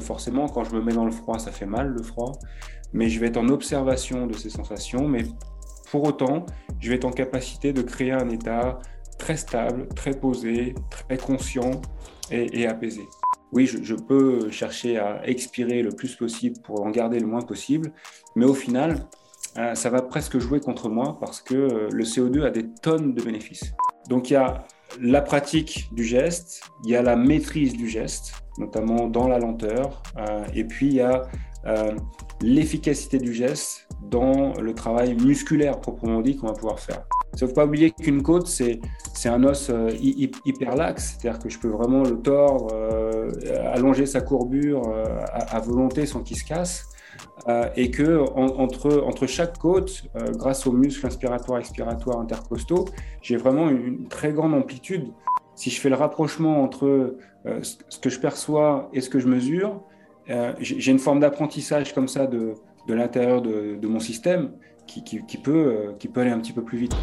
forcément, quand je me mets dans le froid, ça fait mal le froid, mais je vais être en observation de ces sensations, mais pour autant, je vais être en capacité de créer un état très stable, très posé, très conscient et, apaisé. Oui, je, peux chercher à expirer le plus possible pour en garder le moins possible, mais au final, euh, ça va presque jouer contre moi parce que euh, le CO2 a des tonnes de bénéfices. Donc il y a la pratique du geste, il y a la maîtrise du geste, notamment dans la lenteur, euh, et puis il y a l'efficacité du geste dans le travail musculaire proprement dit qu'on va pouvoir faire. Il ne faut pas oublier qu'une côte, c'est, un os euh, hyper laxe, c'est-à-dire que je peux vraiment le tordre, euh, allonger sa courbure euh, à, volonté sans qu'il se casse. Et que entre, entre chaque côte, grâce aux muscles inspiratoire-expiratoire intercostaux, j'ai vraiment une, très grande amplitude. Si je fais le rapprochement entre ce que je perçois et ce que je mesure, j'ai une forme d'apprentissage comme ça de, de l'intérieur de, mon système qui, peut, qui peut aller un petit peu plus vite.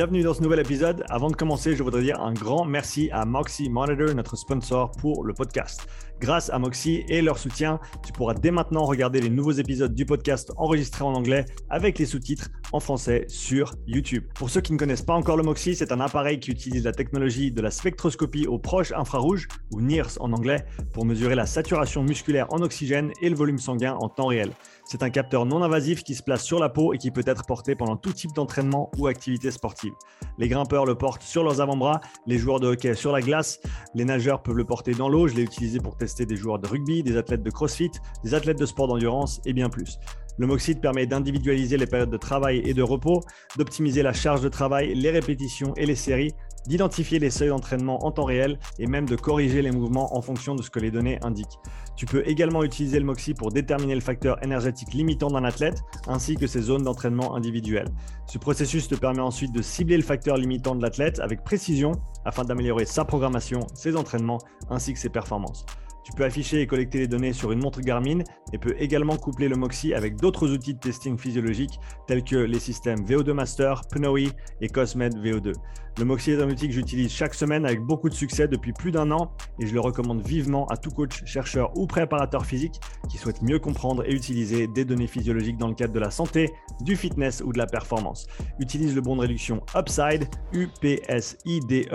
Bienvenue dans ce nouvel épisode. Avant de commencer, je voudrais dire un grand merci à Moxie Monitor, notre sponsor pour le podcast. Grâce à Moxie et leur soutien, tu pourras dès maintenant regarder les nouveaux épisodes du podcast enregistrés en anglais avec les sous-titres en français sur YouTube. Pour ceux qui ne connaissent pas encore le Moxie, c'est un appareil qui utilise la technologie de la spectroscopie au proche infrarouge, ou NIRS en anglais, pour mesurer la saturation musculaire en oxygène et le volume sanguin en temps réel. C'est un capteur non invasif qui se place sur la peau et qui peut être porté pendant tout type d'entraînement ou activité sportive. Les grimpeurs le portent sur leurs avant-bras, les joueurs de hockey sur la glace, les nageurs peuvent le porter dans l'eau. Je l'ai utilisé pour tester des joueurs de rugby, des athlètes de crossfit, des athlètes de sport d'endurance et bien plus. Le permet d'individualiser les périodes de travail et de repos, d'optimiser la charge de travail, les répétitions et les séries, d'identifier les seuils d'entraînement en temps réel et même de corriger les mouvements en fonction de ce que les données indiquent. Tu peux également utiliser le Moxie pour déterminer le facteur énergétique limitant d'un athlète ainsi que ses zones d'entraînement individuelles. Ce processus te permet ensuite de cibler le facteur limitant de l'athlète avec précision afin d'améliorer sa programmation, ses entraînements ainsi que ses performances. Tu peux afficher et collecter les données sur une montre Garmin et peux également coupler le Moxie avec d'autres outils de testing physiologique tels que les systèmes VO2 Master, Pnoe et Cosmed VO2. Le Moxie est un outil que j'utilise chaque semaine avec beaucoup de succès depuis plus d'un an et je le recommande vivement à tout coach, chercheur ou préparateur physique qui souhaite mieux comprendre et utiliser des données physiologiques dans le cadre de la santé, du fitness ou de la performance. Utilise le bon de réduction Upside, UPSIDE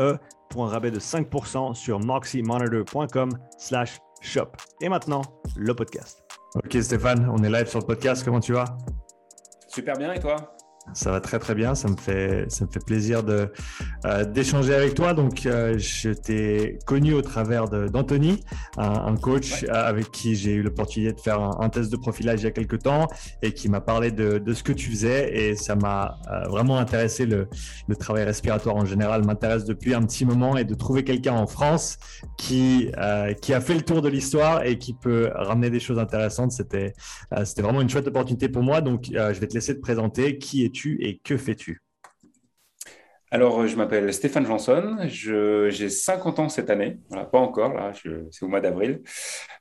pour un rabais de 5% sur moxymonitor.com slash shop. Et maintenant, le podcast. Ok Stéphane, on est live sur le podcast, comment tu vas? Super bien et toi? Ça va très très bien, ça me fait, ça me fait plaisir de, d'échanger avec toi. Donc, euh, je t'ai connu au travers d'Anthony, un, coach euh, avec qui j'ai eu l'opportunité de faire un, test de profilage il y a quelques temps et qui m'a parlé de, de, ce que tu faisais et ça m'a vraiment intéressé. Le, le, travail respiratoire en général m'intéresse depuis un petit moment et de trouver quelqu'un en France qui, qui a fait le tour de l'histoire et qui peut ramener des choses intéressantes, c'était, c'était vraiment une chouette opportunité pour moi. Donc, je vais te laisser te présenter. Qui es et que fais-tu? Alors, je m'appelle Stéphane Janson, j'ai 50 ans cette année, pas encore, c'est au mois d'avril.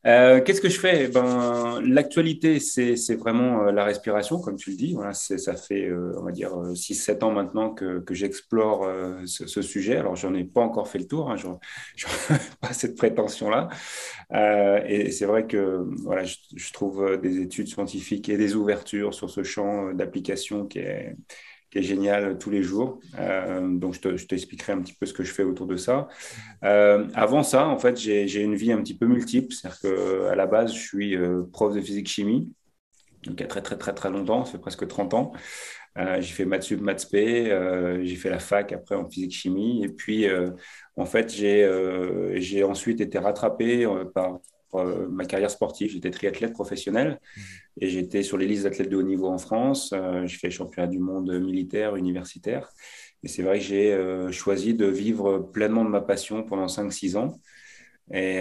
Euh, qu'est-ce que je fais? Eh ben, L'actualité, c'est vraiment euh, la respiration, comme tu le dis. Voilà, ça fait, euh, on va dire, 6-7 ans maintenant que, que j'explore ce, sujet. Alors, j'en ai pas encore fait le tour, hein, je n'ai pas cette prétention-là. et c'est vrai que voilà, je, je, trouve des études scientifiques et des ouvertures sur ce champ d'application qui est qui est génial tous les jours. Euh, donc, je t'expliquerai un petit peu ce que je fais autour de ça. Euh, avant ça, en fait, j'ai une vie un petit peu multiple. C'est-à-dire qu'à la base, je suis euh, prof de physique-chimie. Donc, il y a très, très, très, très longtemps, ça fait presque 30 ans. j'ai fait maths sup, maths p, j'ai fait la fac après en physique-chimie. Et puis, en fait, j'ai ensuite été rattrapé par euh, ma carrière sportive. J'étais triathlète professionnel mmh. et j'étais sur les listes d'athlètes de haut niveau en France. Euh, j'ai fait le championnat du monde militaire, universitaire. Et c'est vrai que j'ai euh, choisi de vivre pleinement de ma passion pendant 5-6 ans. Et,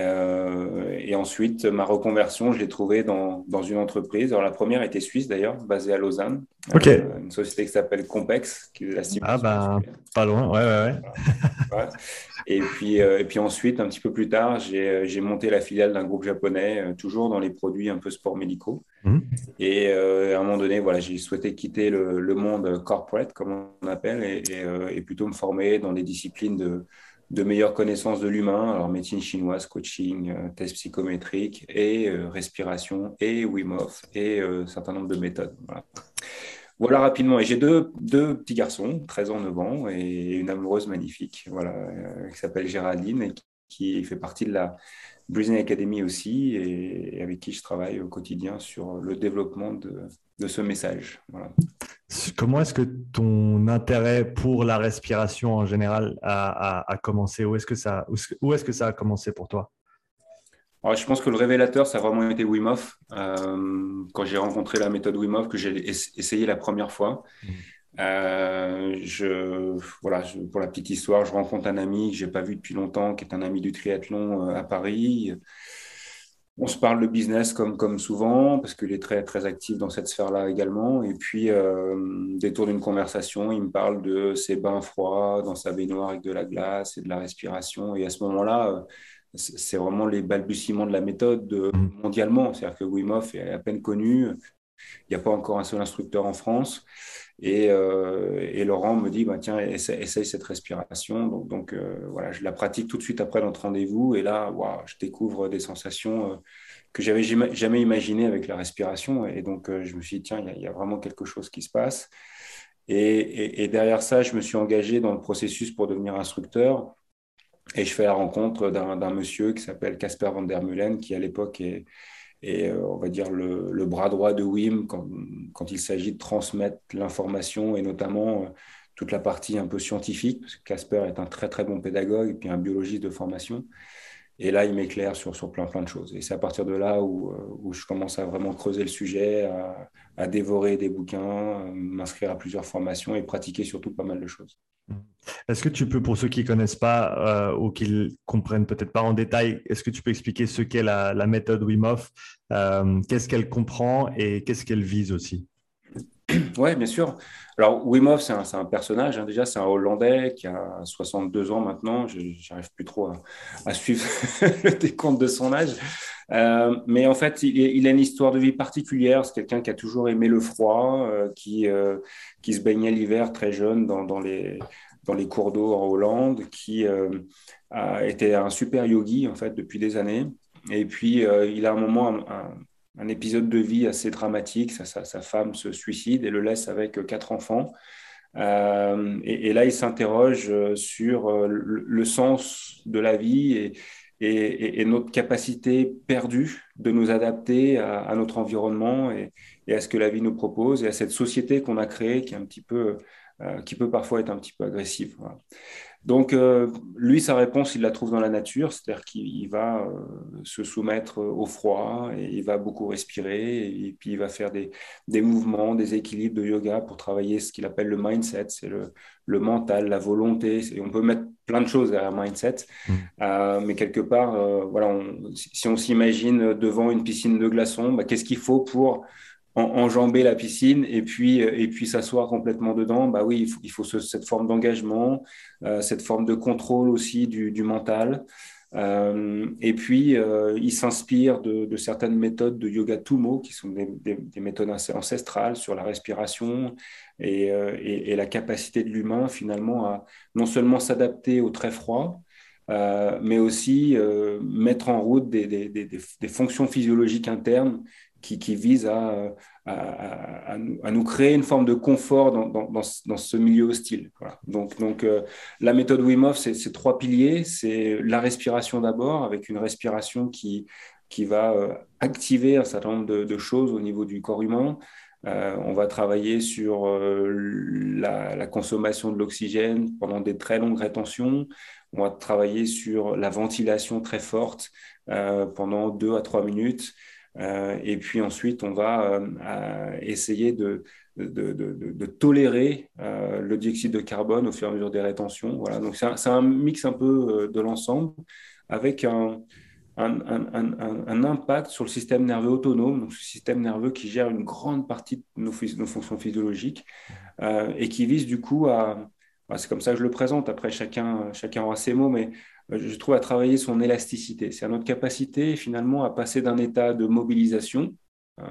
et, ensuite, ma reconversion, je l'ai trouvée dans, dans, une entreprise. Alors, la première était suisse d'ailleurs, basée à Lausanne. Ok. une société qui s'appelle Compex, qui est la Ah, ben, pas loin, ouais, ouais, ouais. Et puis, euh, et puis ensuite, un petit peu plus tard, j'ai euh, monté la filiale d'un groupe japonais, euh, toujours dans les produits un peu sport médicaux. Mhm. Et à un moment donné, voilà, j'ai souhaité quitter le, le, monde corporate, comme on appelle, et, et, plutôt me former dans des disciplines de, de meilleures connaissances de l'humain, alors médecine chinoise, coaching, euh, test psychométrique et euh, respiration et Wim et un certain nombre de méthodes. Voilà. rapidement. Et j'ai deux, deux, petits garçons, 13 ans, 9 ans, et une amoureuse magnifique, voilà, qui s'appelle Géraldine et qui fait partie de la Breathing Academy aussi, et, avec qui je travaille au quotidien sur le développement de, de ce message. Comment est-ce que ton intérêt pour la respiration en général a, a, commencé? Où est-ce que, ça, où est-ce que ça a commencé pour toi? Alors, Je pense que le révélateur, ça a vraiment été Wim Hof. Euh, quand j'ai rencontré la méthode Wim Hof, que j'ai essayé la première fois, mmh. euh, je, voilà, pour la petite histoire, je rencontre un ami que je n'ai pas vu depuis longtemps, qui est un ami du triathlon euh, à Paris on se parle de business comme, comme souvent, parce qu'il est très, très actif dans cette sphère-là également. Et puis, euh, détour d'une conversation, il me parle de ses bains froids dans sa baignoire avec de la glace et de la respiration. Et à ce moment-là, euh, c'est vraiment les balbutiements de la méthode mmh. mondialement. C'est-à-dire que Wim Hof est à peine connu. Il n'y a pas encore un seul instructeur en France. Euh, et, Laurent me dit, bah, tiens, essaye, cette respiration. Donc, euh, voilà, je la pratique tout de suite après notre rendez-vous. Et là, je découvre des sensations euh, que j'avais jamais imaginées avec la respiration. Et donc, je me suis dit, tiens, il y, a vraiment quelque chose qui se passe. Et, derrière ça, je me suis engagé dans le processus pour devenir instructeur. Et je fais la rencontre d'un monsieur qui s'appelle Casper van der Meulen, qui à l'époque est, et euh, on va dire le, bras droit de Wim quand, il s'agit de transmettre l'information et notamment euh, toute la partie un peu scientifique, parce que Casper est un très très bon pédagogue et puis un biologiste de formation. Et là, il m'éclaire sur, sur plein, plein de choses. Et c'est à partir de là où, euh, où, je commence à vraiment creuser le sujet, à, dévorer des bouquins, m'inscrire à plusieurs formations et pratiquer surtout pas mal de choses. Est-ce que tu peux, pour ceux qui ne connaissent pas euh, ou qui ne comprennent peut-être pas en détail, est-ce que tu peux expliquer ce qu'est la, méthode Wim euh, qu'est-ce qu'elle comprend et qu'est-ce qu'elle vise aussi? Oui, bien sûr. Alors, Wim Hof, c'est un, personnage. Hein. déjà, c'est un Hollandais qui a 62 ans maintenant. Je n'arrive plus trop à, suivre le décompte de son âge. Euh, mais en fait, il, a une histoire de vie particulière. C'est quelqu'un qui a toujours aimé le froid, euh, qui, euh, qui se baignait l'hiver très jeune dans, dans, les, dans les cours d'eau en Hollande, qui a été un super yogi en fait depuis des années. Et puis, il a un moment épisode de vie assez dramatique. Sa, femme se suicide et le laisse avec quatre enfants. Euh, et, là, il s'interroge euh, sur euh, le, sens de la vie et, et, notre capacité perdue de nous adapter à, notre environnement et, à ce que la vie nous propose et à cette société qu'on a créée qui est un petit peu, qui peut parfois être un petit peu agressive. Donc, euh, lui, sa réponse, il la trouve dans la nature, c'est-à-dire qu'il va euh, se soumettre au froid et il va beaucoup respirer et, puis il va faire des, des, mouvements, des équilibres de yoga pour travailler ce qu'il appelle le mindset, c'est le, le, mental, la volonté. Et on peut mettre plein de choses derrière mindset, mmh. euh, mais quelque part, voilà, si on s'imagine devant une piscine de glaçons, bah, qu'est-ce qu'il faut pour enjamber la piscine et puis, euh, et puis s'asseoir complètement dedans, bah oui, il faut, cette forme d'engagement, euh, cette forme de contrôle aussi du, mental. Euh, et puis, il s'inspire de, certaines méthodes de yoga Tumo, qui sont des, des, méthodes ancestrales sur la respiration et, et la capacité de l'humain finalement à non seulement s'adapter au très froid, mais aussi mettre en route des, fonctions physiologiques internes qui, vise à, nous, créer une forme de confort dans, ce milieu hostile. Donc, euh, la méthode Wim Hof, c'est trois piliers. C'est la respiration d'abord, avec une respiration qui, va euh, activer un certain nombre de, choses au niveau du corps humain. Euh, on va travailler sur la, consommation de l'oxygène pendant des très longues rétentions. On va travailler sur la ventilation très forte pendant deux à trois minutes. Euh, et puis ensuite, on va euh, essayer de, tolérer euh, le dioxyde de carbone au fur et à mesure des rétentions. Voilà. Donc c'est un, mix un peu de l'ensemble avec un, impact sur le système nerveux autonome, donc ce système nerveux qui gère une grande partie de nos, fonctions physiologiques et qui vise du coup à, c'est comme ça que je le présente, après chacun, chacun aura ses mots, mais je trouve, à travailler son élasticité. C'est à notre capacité finalement à passer d'un état de mobilisation, euh,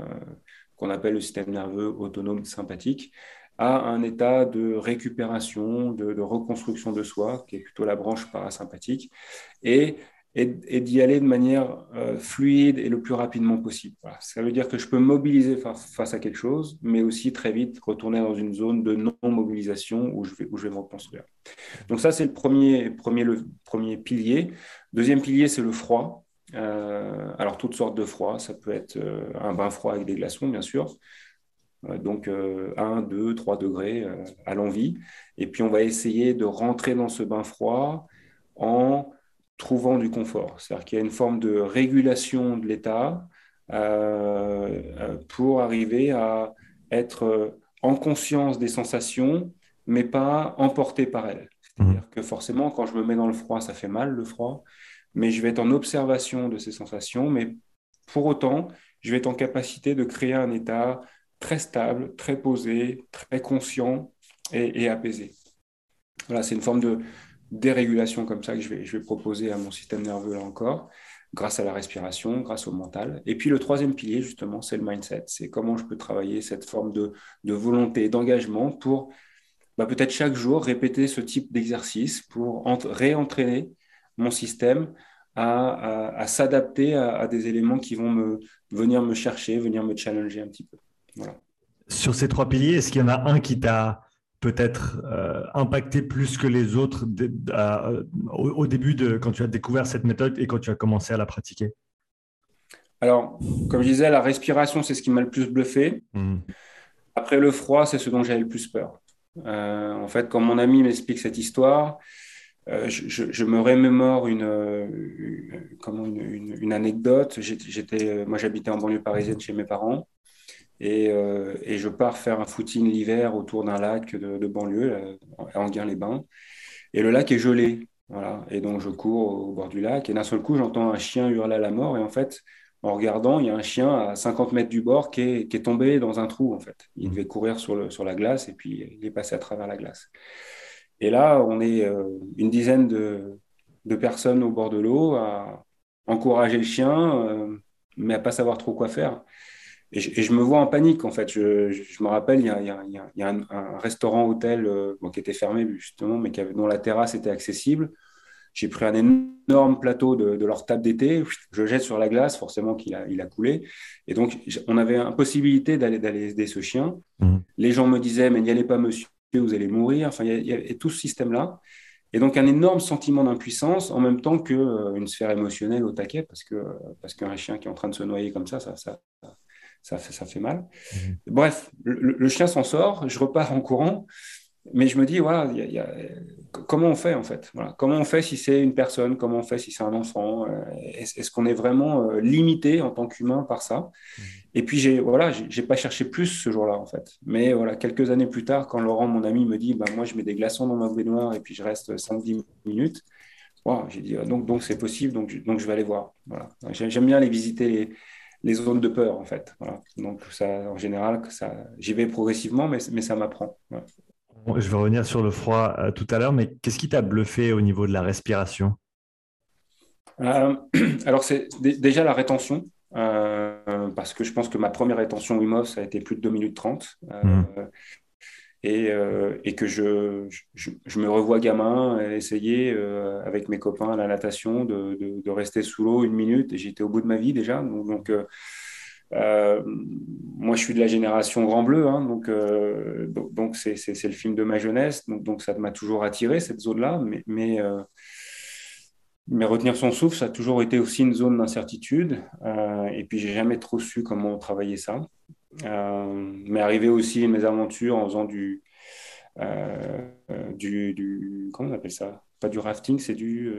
qu'on appelle le système nerveux autonome sympathique, à un état de récupération, de, reconstruction de soi, qui est plutôt la branche parasympathique, et, et, d'y aller de manière euh, fluide et le plus rapidement possible. Ça veut dire que je peux mobiliser face, à quelque chose, mais aussi très vite retourner dans une zone de non-mobilisation où, je vais, où je vais me reconstruire. Donc ça, c'est le premier, premier, le premier pilier. Deuxième pilier, c'est le froid. Euh, alors, toutes sortes de froid. Ça peut être euh, un bain froid avec des glaçons, bien sûr. Donc 1, 2, 3 degrés à l'envie. Et puis on va essayer de rentrer dans ce bain froid en trouvant du confort. C'est-à-dire qu'il y a une forme de régulation de l'état pour arriver à être en conscience des sensations, mais pas emporté par elles. C'est-à-dire mmh. que forcément, quand je me mets dans le froid, ça fait mal, le froid, mais je vais être en observation de ces sensations, mais pour autant, je vais être en capacité de créer un état très stable, très posé, très conscient et, apaisé. Voilà, c'est une forme de dérégulation comme ça que je vais, proposer à mon système nerveux là encore, grâce à la respiration, grâce au mental. Et puis le troisième pilier, justement, c'est le mindset. C'est comment je peux travailler cette forme de, volonté, d'engagement pour bah, peut-être chaque jour répéter ce type d'exercice pour réentraîner mon système à, s'adapter à, des éléments qui vont me, venir me chercher, venir me challenger un petit peu. Sur ces trois piliers, est-ce qu'il y en a un qui t'a peut-être euh, impacté plus que les autres au, début de quand tu as découvert cette méthode et quand tu as commencé à la pratiquer? Alors, comme je disais, la respiration, c'est ce qui m'a le plus bluffé. Mmh. Après, le froid, c'est ce dont j'avais le plus peur. Euh, en fait, quand mon ami m'explique cette histoire, euh, je, me remémore une, euh, une, une, anecdote. J'étais, euh, moi, j'habitais en banlieue parisienne chez mes parents. Et, et je pars faire un footing l'hiver autour d'un lac de, banlieue, à Anguin-les-Bains. Et le lac est gelé. Voilà. Et donc, je cours au bord du lac. Et d'un seul coup, j'entends un chien hurler à la mort. Et en fait, en regardant, il y a un chien à 50 mètres du bord qui est, tombé dans un trou, en fait. Il devait courir sur, la glace et puis il est passé à travers la glace. Et là, on est euh, une dizaine de, personnes au bord de l'eau à encourager le chien, euh, mais à pas savoir trop quoi faire. Et je, me vois en panique, en fait. Je, me rappelle, il y a, un, restaurant-hôtel euh, qui était fermé, justement, mais dont la terrasse était accessible. J'ai pris un énorme plateau de, leur table d'été, je jette sur la glace, forcément qu'il a, il a coulé. Et donc, on avait impossibilité d'aller aider ce chien. Mmh. Les gens me disaient, mais n'y allez pas, monsieur, vous allez mourir. Enfin, il y, a tout ce système-là. Et donc, un énorme sentiment d'impuissance en même temps qu'une euh, sphère émotionnelle au taquet, parce que parce qu'un chien qui est en train de se noyer comme ça, ça, ça, ça, fait, ça fait mal. Mhm. Bref, le, chien s'en sort, je repars en courant, mais je me dis, voilà, y a, comment on fait en fait? Voilà. Comment on fait si c'est une personne? Comment on fait si c'est un enfant? Euh, Est-ce qu'on est vraiment euh, limité en tant qu'humain par ça? Mhm. Et puis, j'ai voilà, j'ai pas cherché plus ce jour-là, en fait. Mais voilà, quelques années plus tard, quand Laurent, mon ami, me dit, bah, moi, je mets des glaçons dans ma baignoire et puis je reste 5-10 minutes, j'ai dit, donc, donc c'est possible, donc, donc je vais aller voir. Voilà. J'aime bien aller visiter les, zones de peur, en fait. Voilà. Donc, ça, en général, ça, j'y vais progressivement, mais, mais ça m'apprend. Je vais revenir sur le froid euh, tout à l'heure, mais qu'est-ce qui t'a bluffé au niveau de la respiration? Euh, Alors, c'est déjà la rétention. Euh, parce que je pense que ma première rétention Wim ça a été plus de 2 minutes 30. Euh, mmh. Et, euh, et, que je, je, me revois gamin essayer avec mes copains à la natation de, de, rester sous l'eau une minute. Et j'étais au bout de ma vie déjà. Donc, donc moi, je suis de la génération Grand Bleu, hein, donc donc c'est le film de ma jeunesse. Donc, donc ça m'a toujours attiré cette zone-là, mais, mais retenir son souffle, ça a toujours été aussi une zone d'incertitude. Euh, et puis, j'ai jamais trop su comment travailler ça. Euh, mais arrivé aussi mes aventures en faisant du, euh, du, du, Comment on appelle ça? Pas du rafting, c'est du.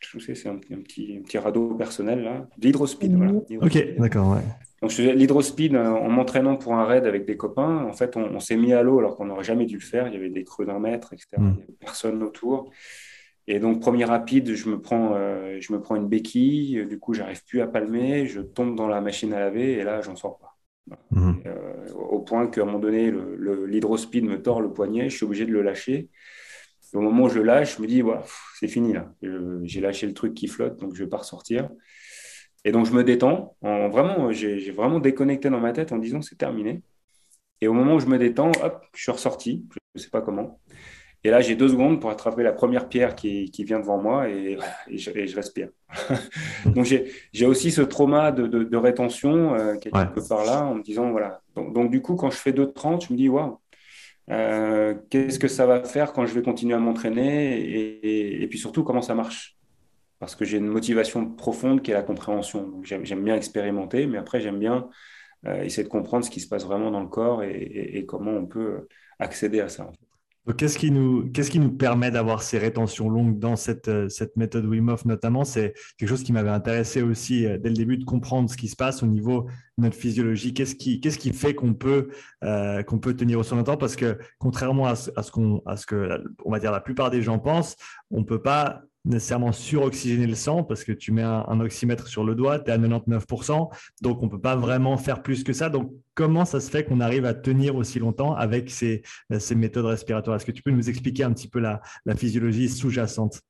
je sais, c'est un, petit, petit radeau personnel, là. L'hydrospeed, voilà. Ok, d'accord, ouais. Donc, je faisais l'hydrospeed en m'entraînant pour un raid avec des copains. En fait, on, s'est mis à l'eau alors qu'on n'aurait jamais dû le faire. Il y avait des creux d'un mètre, etc. Hmm. Il n'y avait personne autour. Et donc, premier rapide, je me prends, euh, je me prends une béquille, du coup, j'arrive plus à palmer, je tombe dans la machine à laver et là, j'en sors pas. Mhm. Euh, au point qu'à un moment donné, l'hydrospeed me tord le poignet, je suis obligé de le lâcher. au moment où je lâche, je me dis, voilà, c'est fini là. J'ai lâché le truc qui flotte, donc je vais pas ressortir. Et donc, je me détends. En, vraiment, j'ai vraiment déconnecté dans ma tête en disant, c'est terminé. Et au moment où je me détends, hop, je suis ressorti, je ne sais pas comment. Et là, j'ai deux secondes pour attraper la première pierre qui, qui vient devant moi et, et, je, et je, respire. donc, j'ai aussi ce trauma de, de, de rétention euh, quelque ouais. part là en me disant, voilà. Donc, donc, du coup, quand je fais 2,30, je me dis, waouh, euh, qu'est-ce que ça va faire quand je vais continuer à m'entraîner et, et, puis surtout, comment ça marche? Parce que j'ai une motivation profonde qui est la compréhension. J'aime bien expérimenter, mais après, j'aime bien euh, essayer de comprendre ce qui se passe vraiment dans le corps et, et comment on peut accéder à ça. En fait. Qu'est-ce qui nous, qu'est-ce qui nous permet d'avoir ces rétentions longues dans cette, euh, cette méthode Wim Hof notamment? C'est quelque chose qui m'avait intéressé aussi euh, dès le début de comprendre ce qui se passe au niveau de notre physiologie. Qu'est-ce qui, qu'est-ce qui fait qu'on peut, euh, qu'on peut tenir aussi longtemps? Parce que contrairement à ce, à ce, qu'on, à ce que, on va dire, la plupart des gens pensent, on ne peut pas nécessairement suroxygéner le sang parce que tu mets un, un oxymètre sur le doigt, tu es à 99%, donc on ne peut pas vraiment faire plus que ça. Donc, comment ça se fait qu'on arrive à tenir aussi longtemps avec ces, ces méthodes respiratoires? Est-ce que tu peux nous expliquer un petit peu la, la physiologie sous-jacente?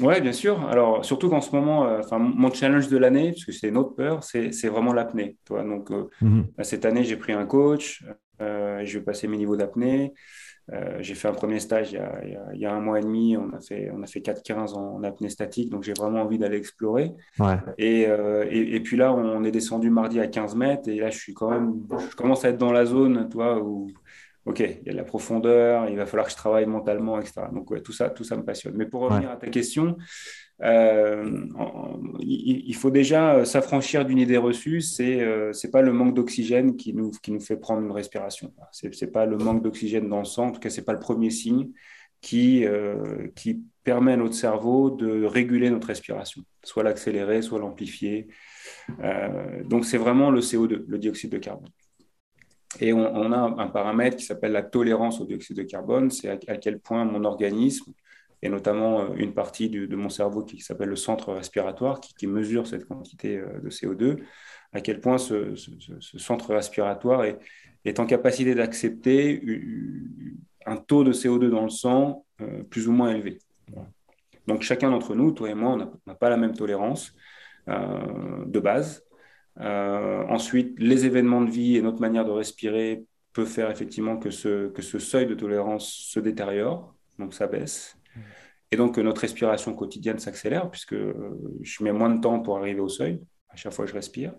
Oui, bien sûr. Alors, surtout qu'en ce moment, euh, mon challenge de l'année, parce que c'est une autre peur, c'est vraiment l'apnée. Donc, euh, mm -hmm. cette année, j'ai pris un coach, euh, je vais passer mes niveaux d'apnée. Euh, j'ai fait un premier stage il y, a, il, y a, il y, a, un mois et demi. On a fait, on a fait 4-15 en apnée statique, donc j'ai vraiment envie d'aller explorer. Ouais. Et, euh, et, et, puis là, on est descendu mardi à 15 mètres, et là, je suis quand même, je commence à être dans la zone, toi, où ok, il y a de la profondeur, il va falloir que je travaille mentalement, etc. Donc ouais, tout ça, tout ça me passionne. Mais pour revenir ouais. à ta question, euh, il faut déjà s'affranchir d'une idée reçue, c'est euh, c'est pas le manque d'oxygène qui nous, qui nous fait prendre une respiration. C'est pas le manque d'oxygène dans le sang, en tout cas c'est pas le premier signe qui, euh, qui permet à notre cerveau de réguler notre respiration, soit l'accélérer, soit l'amplifier. Euh, donc c'est vraiment le CO2, le dioxyde de carbone. Et on, a un paramètre qui s'appelle la tolérance au dioxyde de carbone, c'est à quel point mon organisme et notamment euh, une partie de mon cerveau qui, s'appelle le centre respiratoire, qui, mesure cette quantité euh, de CO2, à quel point ce, ce, ce centre respiratoire est, en capacité d'accepter un taux de CO2 dans le sang euh, plus ou moins élevé. Donc chacun d'entre nous, toi et moi, n'a pas la même tolérance de base. Ensuite, les événements de vie et notre manière de respirer peut faire effectivement que ce seuil de tolérance se détériore, donc ça baisse. Et donc, notre respiration quotidienne s'accélère puisque je mets moins de temps pour arriver au seuil à chaque fois que je respire.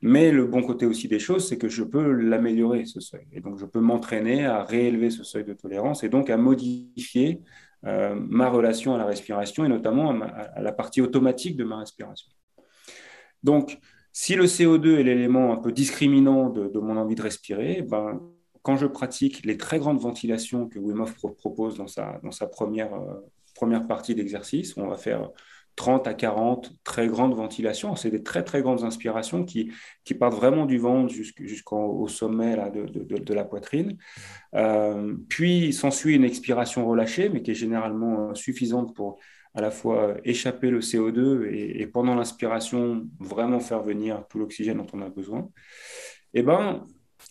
Mais le bon côté aussi des choses, c'est que je peux l'améliorer, ce seuil. Et donc, je peux m'entraîner à réélever ce seuil de tolérance et donc à modifier euh, ma relation à la respiration et notamment à, la partie automatique de ma respiration. Donc, si le CO2 est l'élément un peu discriminant de, mon envie de respirer, ben, quand je pratique les très grandes ventilations que Wim Hof propose dans sa, dans sa première, euh, première partie d'exercice, on va faire 30 à 40 très grandes ventilations. C'est des très, très grandes inspirations qui, qui partent vraiment du ventre jusqu'au sommet là, de, de, la poitrine. Euh, puis s'ensuit une expiration relâchée, mais qui est généralement suffisante pour à la fois échapper le CO2 et, pendant l'inspiration, vraiment faire venir tout l'oxygène dont on a besoin. Eh ben,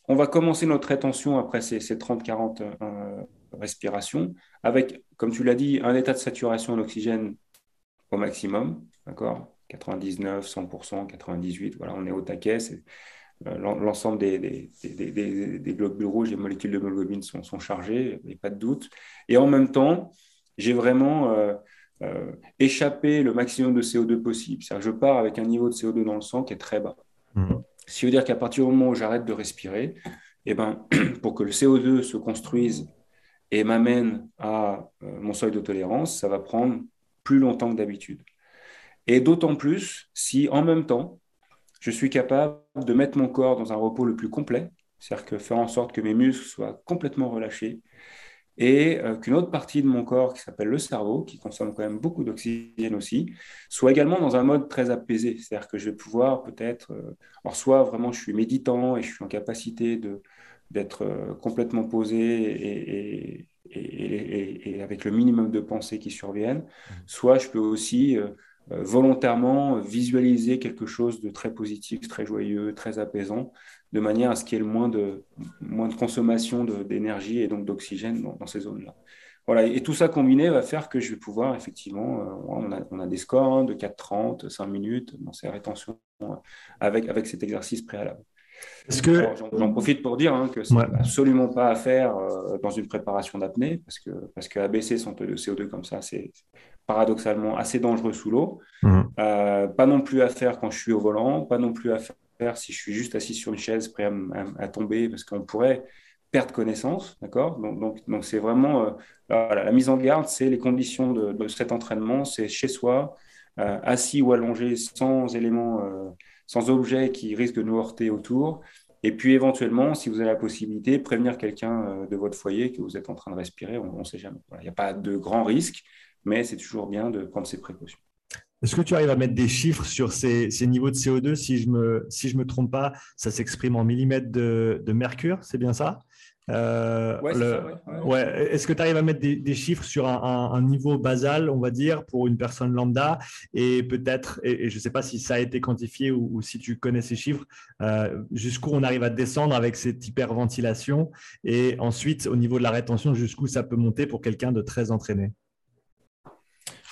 on va commencer notre rétention après ces, ces 30-40 euh, respirations avec, comme tu l'as dit, un état de saturation en oxygène au maximum, d'accord? 99, 100%, 98, voilà, on est au taquet. Euh, L'ensemble des, des, des, des, globules rouges, les molécules de d'hémoglobine sont, sont chargées, il n'y a pas de doute. Et en même temps, j'ai vraiment euh, euh, échappé le maximum de CO2 possible. C'est-à-dire que je pars avec un niveau de CO2 dans le sang qui est très bas. Mmh. Ce qui veut dire qu'à partir du moment où j'arrête de respirer, eh ben, pour que le CO2 se construise et m'amène à euh, mon seuil de tolérance, ça va prendre plus longtemps que d'habitude. Et d'autant plus si en même temps, je suis capable de mettre mon corps dans un repos le plus complet, c'est-à-dire que faire en sorte que mes muscles soient complètement relâchés, et euh, qu'une autre partie de mon corps qui s'appelle le cerveau, qui consomme quand même beaucoup d'oxygène aussi, soit également dans un mode très apaisé. C'est-à-dire que je vais pouvoir peut-être, euh, alors soit vraiment je suis méditant et je suis en capacité de, d'être euh, complètement posé et, et, et, et, avec le minimum de pensées qui surviennent, mmh. soit je peux aussi euh, euh, volontairement visualiser quelque chose de très positif, très joyeux, très apaisant, de manière à ce qu'il y ait le moins de, moins de consommation d'énergie et donc d'oxygène dans, dans, ces zones-là. Voilà, et tout ça combiné va faire que je vais pouvoir effectivement, euh, on, a, on, a, des scores hein, de 4,30, 5 minutes dans ces rétentions euh, avec, avec cet exercice préalable. Que j'en profite pour dire hein, que c'est absolument pas à faire dans une préparation d'apnée parce que parce qu'abaisser son taux de CO2 comme ça, c'est paradoxalement assez dangereux sous l'eau. Mmh. pas non plus à faire quand je suis au volant, pas non plus à faire si je suis juste assis sur une chaise prêt à tomber parce qu'on pourrait perte connaissance, d'accord? Donc, donc, c'est vraiment euh, la mise en garde, c'est les conditions de, cet entraînement, c'est chez soi, euh, assis ou allongé, sans éléments, euh, sans objets qui risquent de nous heurter autour. Et puis éventuellement, si vous avez la possibilité, prévenir quelqu'un de votre foyer que vous êtes en train de respirer, on ne sait jamais. Il n'y a pas de grand risque, mais c'est toujours bien de prendre ces précautions. Est-ce que tu arrives à mettre des chiffres sur ces, niveaux de CO2 Si je ne me, si me trompe pas, ça s'exprime en millimètres de, de mercure, c'est bien ça? Euh, ouais, Est-ce que tu arrives à mettre des, chiffres sur un, niveau basal, on va dire, pour une personne lambda Et peut-être, et, je ne sais pas si ça a été quantifié ou, si tu connais ces chiffres, euh, jusqu'où on arrive à descendre avec cette hyperventilation Et ensuite, au niveau de la rétention, jusqu'où ça peut monter pour quelqu'un de très entraîné?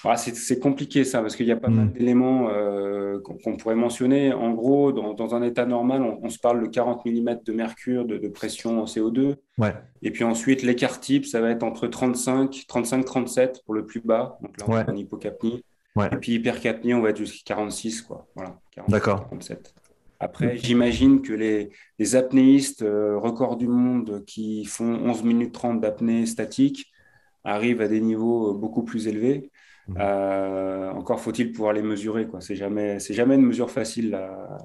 Ah, c'est compliqué ça, parce qu'il y a pas mal hmm. d'éléments euh, qu'on pourrait mentionner. En gros, dans, un état normal, on, se parle de 40 mm de mercure de, pression en CO2. Ouais. Et puis ensuite, l'écart type, ça va être entre 35, 35, 37 pour le plus bas. Donc là, on ouais. en hypocapnie. Et puis hypercapnie, on va être jusqu'à 46, quoi. Voilà, D'accord. 47. Après, j'imagine que les, les apnéistes euh, records du monde qui font 11 minutes 30 d'apnée statique arrivent à des niveaux beaucoup plus élevés. Mmh. Euh, encore faut-il pouvoir les mesurer. Ce n'est jamais, jamais une mesure facile, la,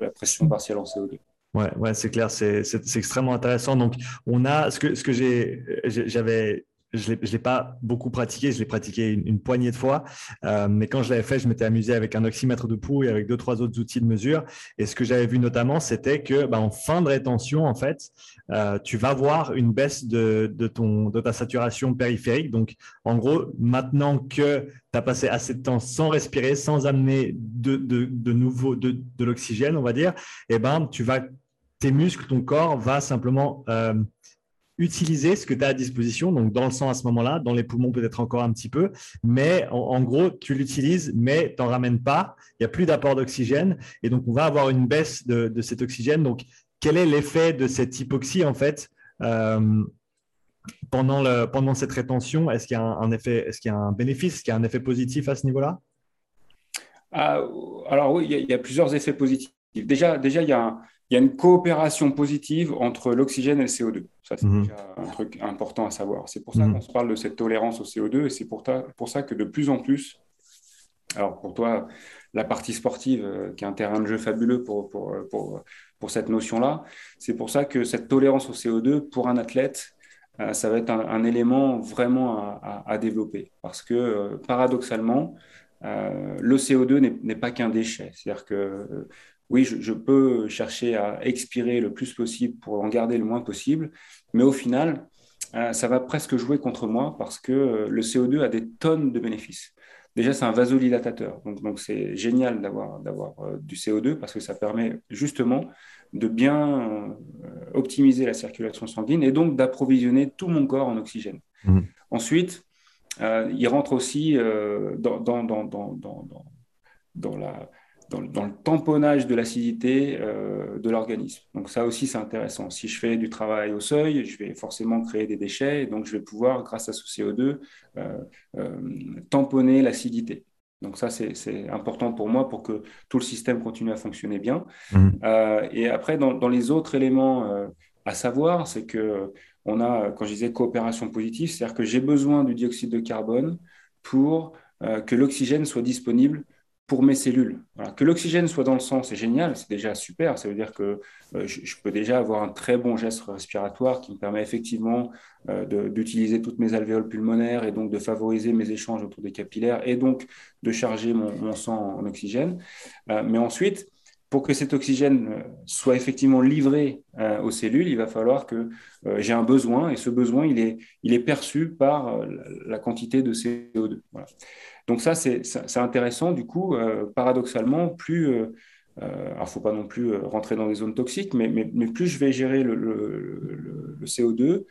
la pression partielle en CO2. Ouais, ouais c'est clair, c'est extrêmement intéressant. Donc, on a ce que, ce que j'avais je ne l'ai pas beaucoup pratiqué, je l'ai pratiqué une, poignée de fois, euh, mais quand je l'avais fait, je m'étais amusé avec un oxymètre de pouls et avec deux, trois autres outils de mesure. Et ce que j'avais vu notamment, c'était que bah, en fin de rétention, en fait, euh, tu vas voir une baisse de, de, ton, de ta saturation périphérique. Donc, en gros, maintenant que tu as passé assez de temps sans respirer, sans amener de, de, nouveau de, de l'oxygène, on va dire, eh ben, tu vas, tes muscles, ton corps va simplement euh, utiliser ce que tu as à disposition, donc dans le sang à ce moment-là, dans les poumons peut-être encore un petit peu, mais en, gros, tu l'utilises, mais tu n'en ramènes pas, il n'y a plus d'apport d'oxygène, et donc on va avoir une baisse de, cet oxygène. Donc, quel est l'effet de cette hypoxie, en fait euh, pendant, le, pendant cette rétention? Est-ce qu'il y a un, effet, est-ce qu'il y a un bénéfice, est-ce qu'il y a un effet positif à ce niveau-là? Ah, Alors oui, il y, a, plusieurs effets positifs. Déjà, déjà il y a un, il y a une coopération positive entre l'oxygène et le CO2. Ça, c'est mhm. déjà un truc important à savoir. C'est pour ça mhm. qu'on se parle de cette tolérance au CO2 et c'est pour, pour, ça que de plus en plus, alors pour toi, la partie sportive, euh, qui est un terrain de jeu fabuleux pour, pour, pour, pour cette notion-là, c'est pour ça que cette tolérance au CO2, pour un athlète, euh, ça va être un, élément vraiment à, à, développer. Parce que euh, paradoxalement, le CO2 n'est pas qu'un déchet. C'est-à-dire que oui, je, peux chercher à expirer le plus possible pour en garder le moins possible, mais au final, euh, ça va presque jouer contre moi parce que euh, le CO2 a des tonnes de bénéfices. Déjà, c'est un vasodilatateur, donc c'est génial d'avoir euh, du CO2 parce que ça permet justement de bien optimiser la circulation sanguine et donc d'approvisionner tout mon corps en oxygène. Mmh. Ensuite, il rentre aussi dans, dans, dans, la, dans, le tamponnage de l'acidité euh, de l'organisme. Donc ça aussi, c'est intéressant. Si je fais du travail au seuil, je vais forcément créer des déchets, et donc je vais pouvoir, grâce à ce CO2, euh, euh, tamponner l'acidité. Donc ça, c'est important pour moi pour que tout le système continue à fonctionner bien. Mmh. et après, dans, les autres éléments à savoir, c'est que on a, quand je disais coopération positive, c'est-à-dire que j'ai besoin du dioxyde de carbone pour que l'oxygène soit disponible pour mes cellules. Que l'oxygène soit dans le sang, c'est génial, c'est déjà super. Ça veut dire que euh, je, peux déjà avoir un très bon geste respiratoire qui me permet effectivement euh, d'utiliser toutes mes alvéoles pulmonaires et donc de favoriser mes échanges autour des capillaires et donc de charger mon, sang en oxygène. Euh, mais ensuite, pour que cet oxygène soit effectivement livré aux cellules, il va falloir que j'ai un besoin et ce besoin, il est, perçu par la quantité de CO2. Voilà. Donc ça, c'est intéressant. Du coup, euh, paradoxalement, plus... Euh, euh, alors, il ne faut pas non plus rentrer dans des zones toxiques, mais, plus je vais gérer le, CO2,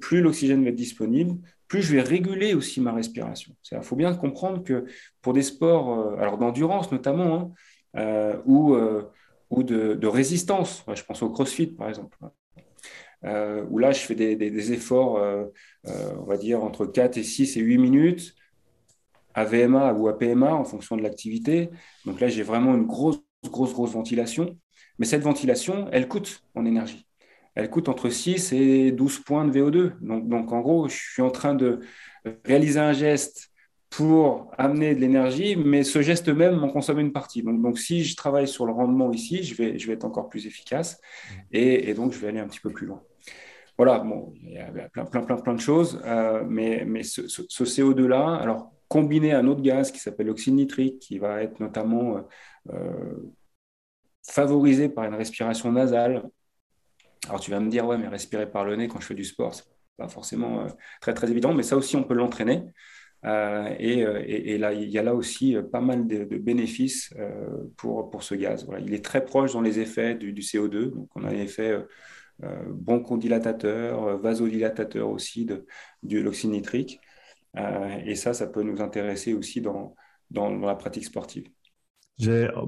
plus l'oxygène va être disponible, plus je vais réguler aussi ma respiration. Il faut bien comprendre que pour des sports, alors d'endurance notamment, hein, où ou de, résistance. Je pense au CrossFit, par exemple, euh, où là, je fais des, efforts, euh, euh, on va dire, entre 4 et 6 et 8 minutes, à VMA ou à PMA, en fonction de l'activité. Donc là, j'ai vraiment une grosse, grosse, grosse ventilation. Mais cette ventilation, elle coûte en énergie. Elle coûte entre 6 et 12 points de VO2. Donc, donc en gros, je suis en train de réaliser un geste pour amener de l'énergie, mais ce geste même m'en consomme une partie. Donc, si je travaille sur le rendement ici, je vais, être encore plus efficace et, donc je vais aller un petit peu plus loin. Voilà, bon, il y a plein, plein, plein, plein de choses, euh, mais, ce, CO2-là, alors combiné à un autre gaz qui s'appelle l'oxyde nitrique, qui va être notamment euh, euh, favorisé par une respiration nasale. Alors tu vas me dire, ouais, mais respirer par le nez quand je fais du sport, c'est pas forcément très, très évident, mais ça aussi, on peut l'entraîner. Euh, euh, et, là, il y a là aussi euh, pas mal de, bénéfices pour, pour ce gaz. Voilà. Il est très proche dans les effets du, CO2. Donc, on a les effets bronchodilatateur, vasodilatateur aussi de, de l'oxyde nitrique. et ça, ça peut nous intéresser aussi dans, dans, dans la pratique sportive.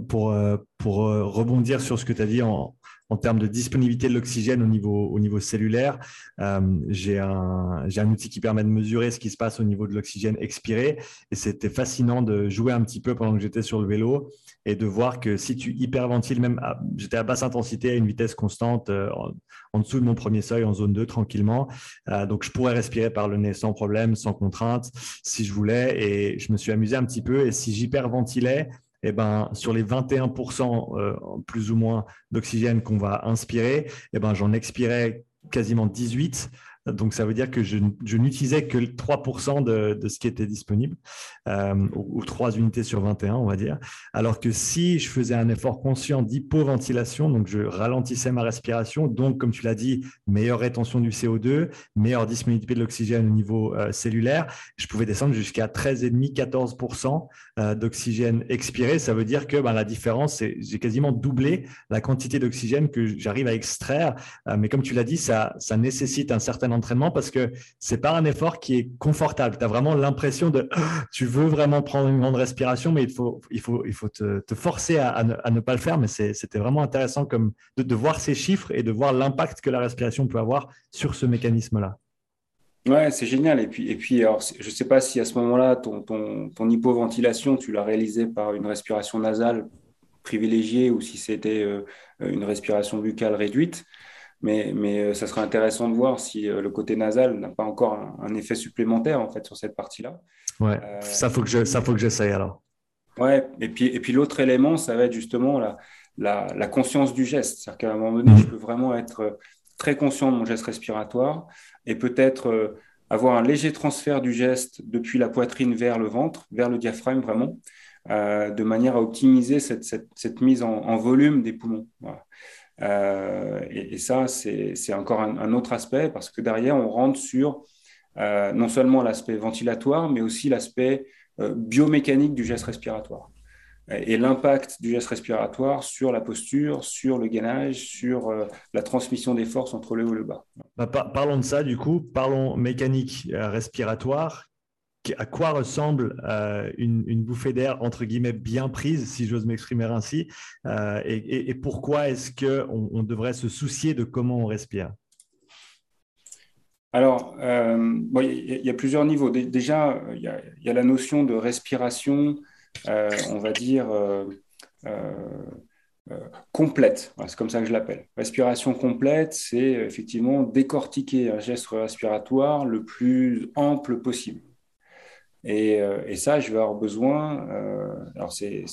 Pour, pour rebondir sur ce que tu as dit en, en termes de disponibilité de l'oxygène au niveau, au niveau cellulaire. Euh, j'ai un, un, outil qui permet de mesurer ce qui se passe au niveau de l'oxygène expiré. Et c'était fascinant de jouer un petit peu pendant que j'étais sur le vélo et de voir que si tu hyperventiles, même j'étais à basse intensité à une vitesse constante euh, en, dessous de mon premier seuil en zone 2 tranquillement. Euh, donc je pourrais respirer par le nez sans problème, sans contrainte si je voulais. Et je me suis amusé un petit peu. Et si j'hyperventilais, eh ben, sur les 21% euh, plus ou moins d'oxygène qu'on va inspirer, eh ben, j'en expirais quasiment 18 donc, ça veut dire que je, n'utilisais que 3% de, de, ce qui était disponible, euh, ou, 3 unités sur 21, on va dire. Alors que si je faisais un effort conscient d'hypoventilation, donc je ralentissais ma respiration, donc, comme tu l'as dit, meilleure rétention du CO2, meilleure disponibilité de l'oxygène au niveau euh, cellulaire, je pouvais descendre jusqu'à 13,5-14% euh, d'oxygène expiré. Ça veut dire que ben, la différence, c'est j'ai quasiment doublé la quantité d'oxygène que j'arrive à extraire. mais comme tu l'as dit, ça, ça nécessite un certain entraînement parce que c'est pas un effort qui est confortable. Tu as vraiment l'impression de tu veux vraiment prendre une grande respiration, mais il faut, il faut, il faut te, forcer à, ne, pas le faire. Mais c'était vraiment intéressant comme de, voir ces chiffres et de voir l'impact que la respiration peut avoir sur ce mécanisme-là. Ouais, c'est génial. Et puis, et puis alors, je ne sais pas si à ce moment-là, ton, ton, hypoventilation, tu l'as réalisé par une respiration nasale privilégiée ou si c'était euh, une respiration buccale réduite. Mais, mais euh, ça serait intéressant de voir si euh, le côté nasal n'a pas encore un, effet supplémentaire en fait sur cette partie-là. Ouais, euh, ça faut que je, ça faut que j'essaye alors. Ouais, et puis, et puis l'autre élément, ça va être justement la, la, la conscience du geste. C'est-à-dire qu'à un moment donné, je mhm. peux vraiment être très conscient de mon geste respiratoire et peut-être avoir un léger transfert du geste depuis la poitrine vers le ventre, vers le diaphragme vraiment, de manière à optimiser cette, cette, cette mise en, en, volume des poumons. Voilà. Euh, et, ça, c'est encore un, autre aspect parce que derrière, on rentre sur euh, non seulement l'aspect ventilatoire, mais aussi l'aspect euh, biomécanique du geste respiratoire. Et l'impact du geste respiratoire sur la posture, sur le gainage, sur la transmission des forces entre le haut et le bas. Bah, parlons de ça, du coup, parlons mécanique respiratoire à quoi ressemble euh, une, bouffée d'air entre guillemets bien prise, si j'ose m'exprimer ainsi, euh, et, pourquoi est-ce qu'on on devrait se soucier de comment on respire? Alors, euh, il y, a plusieurs niveaux. Déjà, il y, a la notion de respiration, on va dire, complète. c'est comme ça que je l'appelle. Respiration complète, c'est effectivement décortiquer un geste respiratoire le plus ample possible. Euh, et, ça, je vais avoir besoin, euh, alors c'est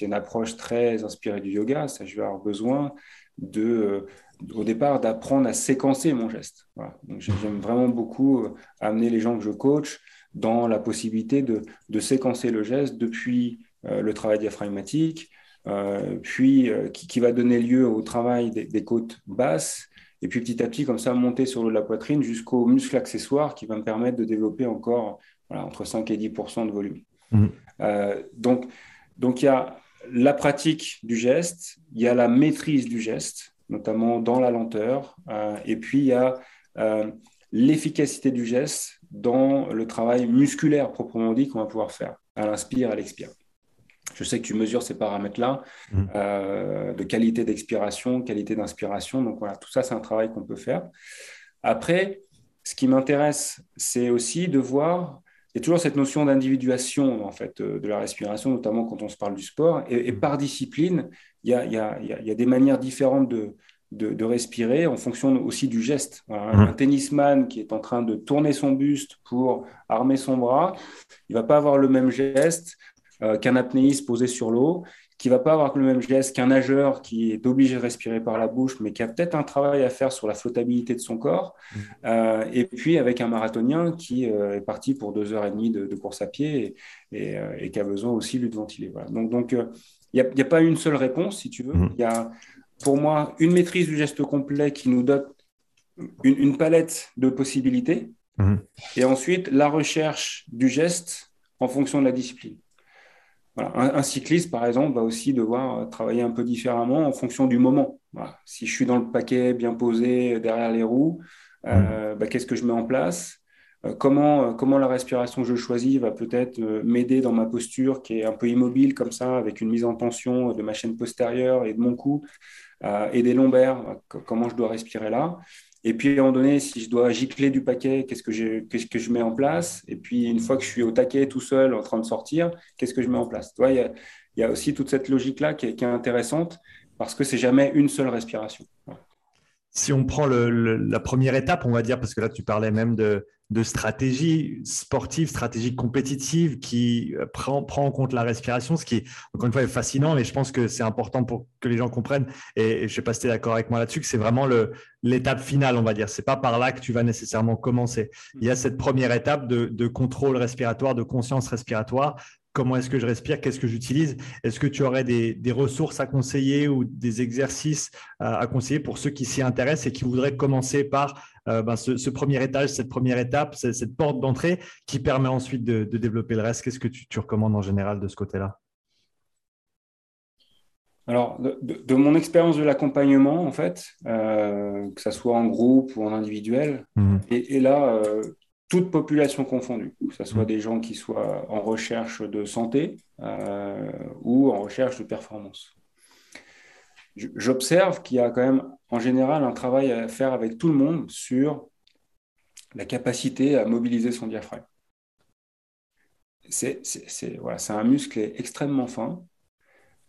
une approche très inspirée du yoga, ça, je vais avoir besoin de, euh, au départ d'apprendre à séquencer mon geste. Donc j'aime vraiment beaucoup amener les gens que je coach dans la possibilité de, de séquencer le geste depuis le travail diaphragmatique, puis qui, va donner lieu au travail des, côtes basses, et puis petit à petit, comme ça, monter sur la poitrine jusqu'au muscle accessoire qui va me permettre de développer encore entre 5 et 10% de volume. Mmh. Euh, donc, donc, il y a la pratique du geste, il y a la maîtrise du geste, notamment dans la lenteur, euh, et puis il y a euh, l'efficacité du geste dans le travail musculaire proprement dit qu'on va pouvoir faire à l'inspire, à l'expire. Je sais que tu mesures ces paramètres-là mmh. de qualité d'expiration, qualité d'inspiration. Donc voilà, tout ça, c'est un travail qu'on peut faire. Après, ce qui m'intéresse, c'est aussi de voir, il y a toujours cette notion d'individuation en fait de la respiration, notamment quand on se parle du sport, et, par discipline, il y, a, il, y a, il y a, des manières différentes de, de, respirer en fonction aussi du geste. Mmh. Un tennisman qui est en train de tourner son buste pour armer son bras, il va pas avoir le même geste euh, qu'un apnéiste posé sur l'eau qui va pas avoir le même geste qu'un nageur qui est obligé de respirer par la bouche, mais qui a peut-être un travail à faire sur la flottabilité de son corps. Mmh. Euh, et puis avec un marathonien qui euh, est parti pour deux heures et demie de, course à pied euh, et, qui a besoin aussi lui de ventiler. Voilà. Donc donc il n'y a, pas une seule réponse, si tu veux. Mmh. Il y a pour moi une maîtrise du geste complet qui nous donne une, palette de possibilités. Mmh. Et ensuite la recherche du geste en fonction de la discipline. Un, cycliste, par exemple, va aussi devoir euh, travailler un peu différemment en fonction du moment. Si je suis dans le paquet bien posé derrière les roues, euh, bah, qu'est-ce que je mets en place? Euh, comment, comment la respiration que je choisis va peut-être m'aider dans ma posture qui est un peu immobile comme ça, avec une mise en tension de ma chaîne postérieure et de mon cou et des lombaires, comment je dois respirer là? Et puis, à un moment donné, si je dois gicler du paquet, qu'est-ce que, je, que je mets en place? Et puis, une fois que je suis au taquet tout seul, en train de sortir, qu'est-ce que je mets en place? Il, y a, aussi toute cette logique-là qui, est, intéressante parce que c'est jamais une seule respiration. Si on prend la première étape, on va dire, parce que là, tu parlais même de, de stratégie sportive, stratégie compétitive qui euh, prend, prend, en compte la respiration, ce qui, encore une fois, est fascinant, mais je pense que c'est important pour que les gens comprennent. Et, je ne sais pas si tu es d'accord avec moi là-dessus, que c'est vraiment l'étape finale, on va dire. C'est pas par là que tu vas nécessairement commencer. Il y a cette première étape de, de contrôle respiratoire, de conscience respiratoire, comment est-ce que je respire, qu'est-ce que j'utilise? Est-ce que tu aurais des, ressources à conseiller ou des exercices à, conseiller pour ceux qui s'y intéressent et qui voudraient commencer par euh, ben, ce, premier étage, cette première étape, cette, porte d'entrée qui permet ensuite de, développer le reste Qu'est-ce que tu, recommandes en général de ce côté-là? Alors, de, mon expérience de l'accompagnement, en fait, euh, que ce soit en groupe ou en individuel, mmh. et, là, euh, toute population confondue, que ce soit mm. des gens qui soient en recherche de santé euh, ou en recherche de performance. J'observe qu'il y a quand même en général un travail à faire avec tout le monde sur la capacité à mobiliser son diaphragme. C'est un muscle extrêmement fin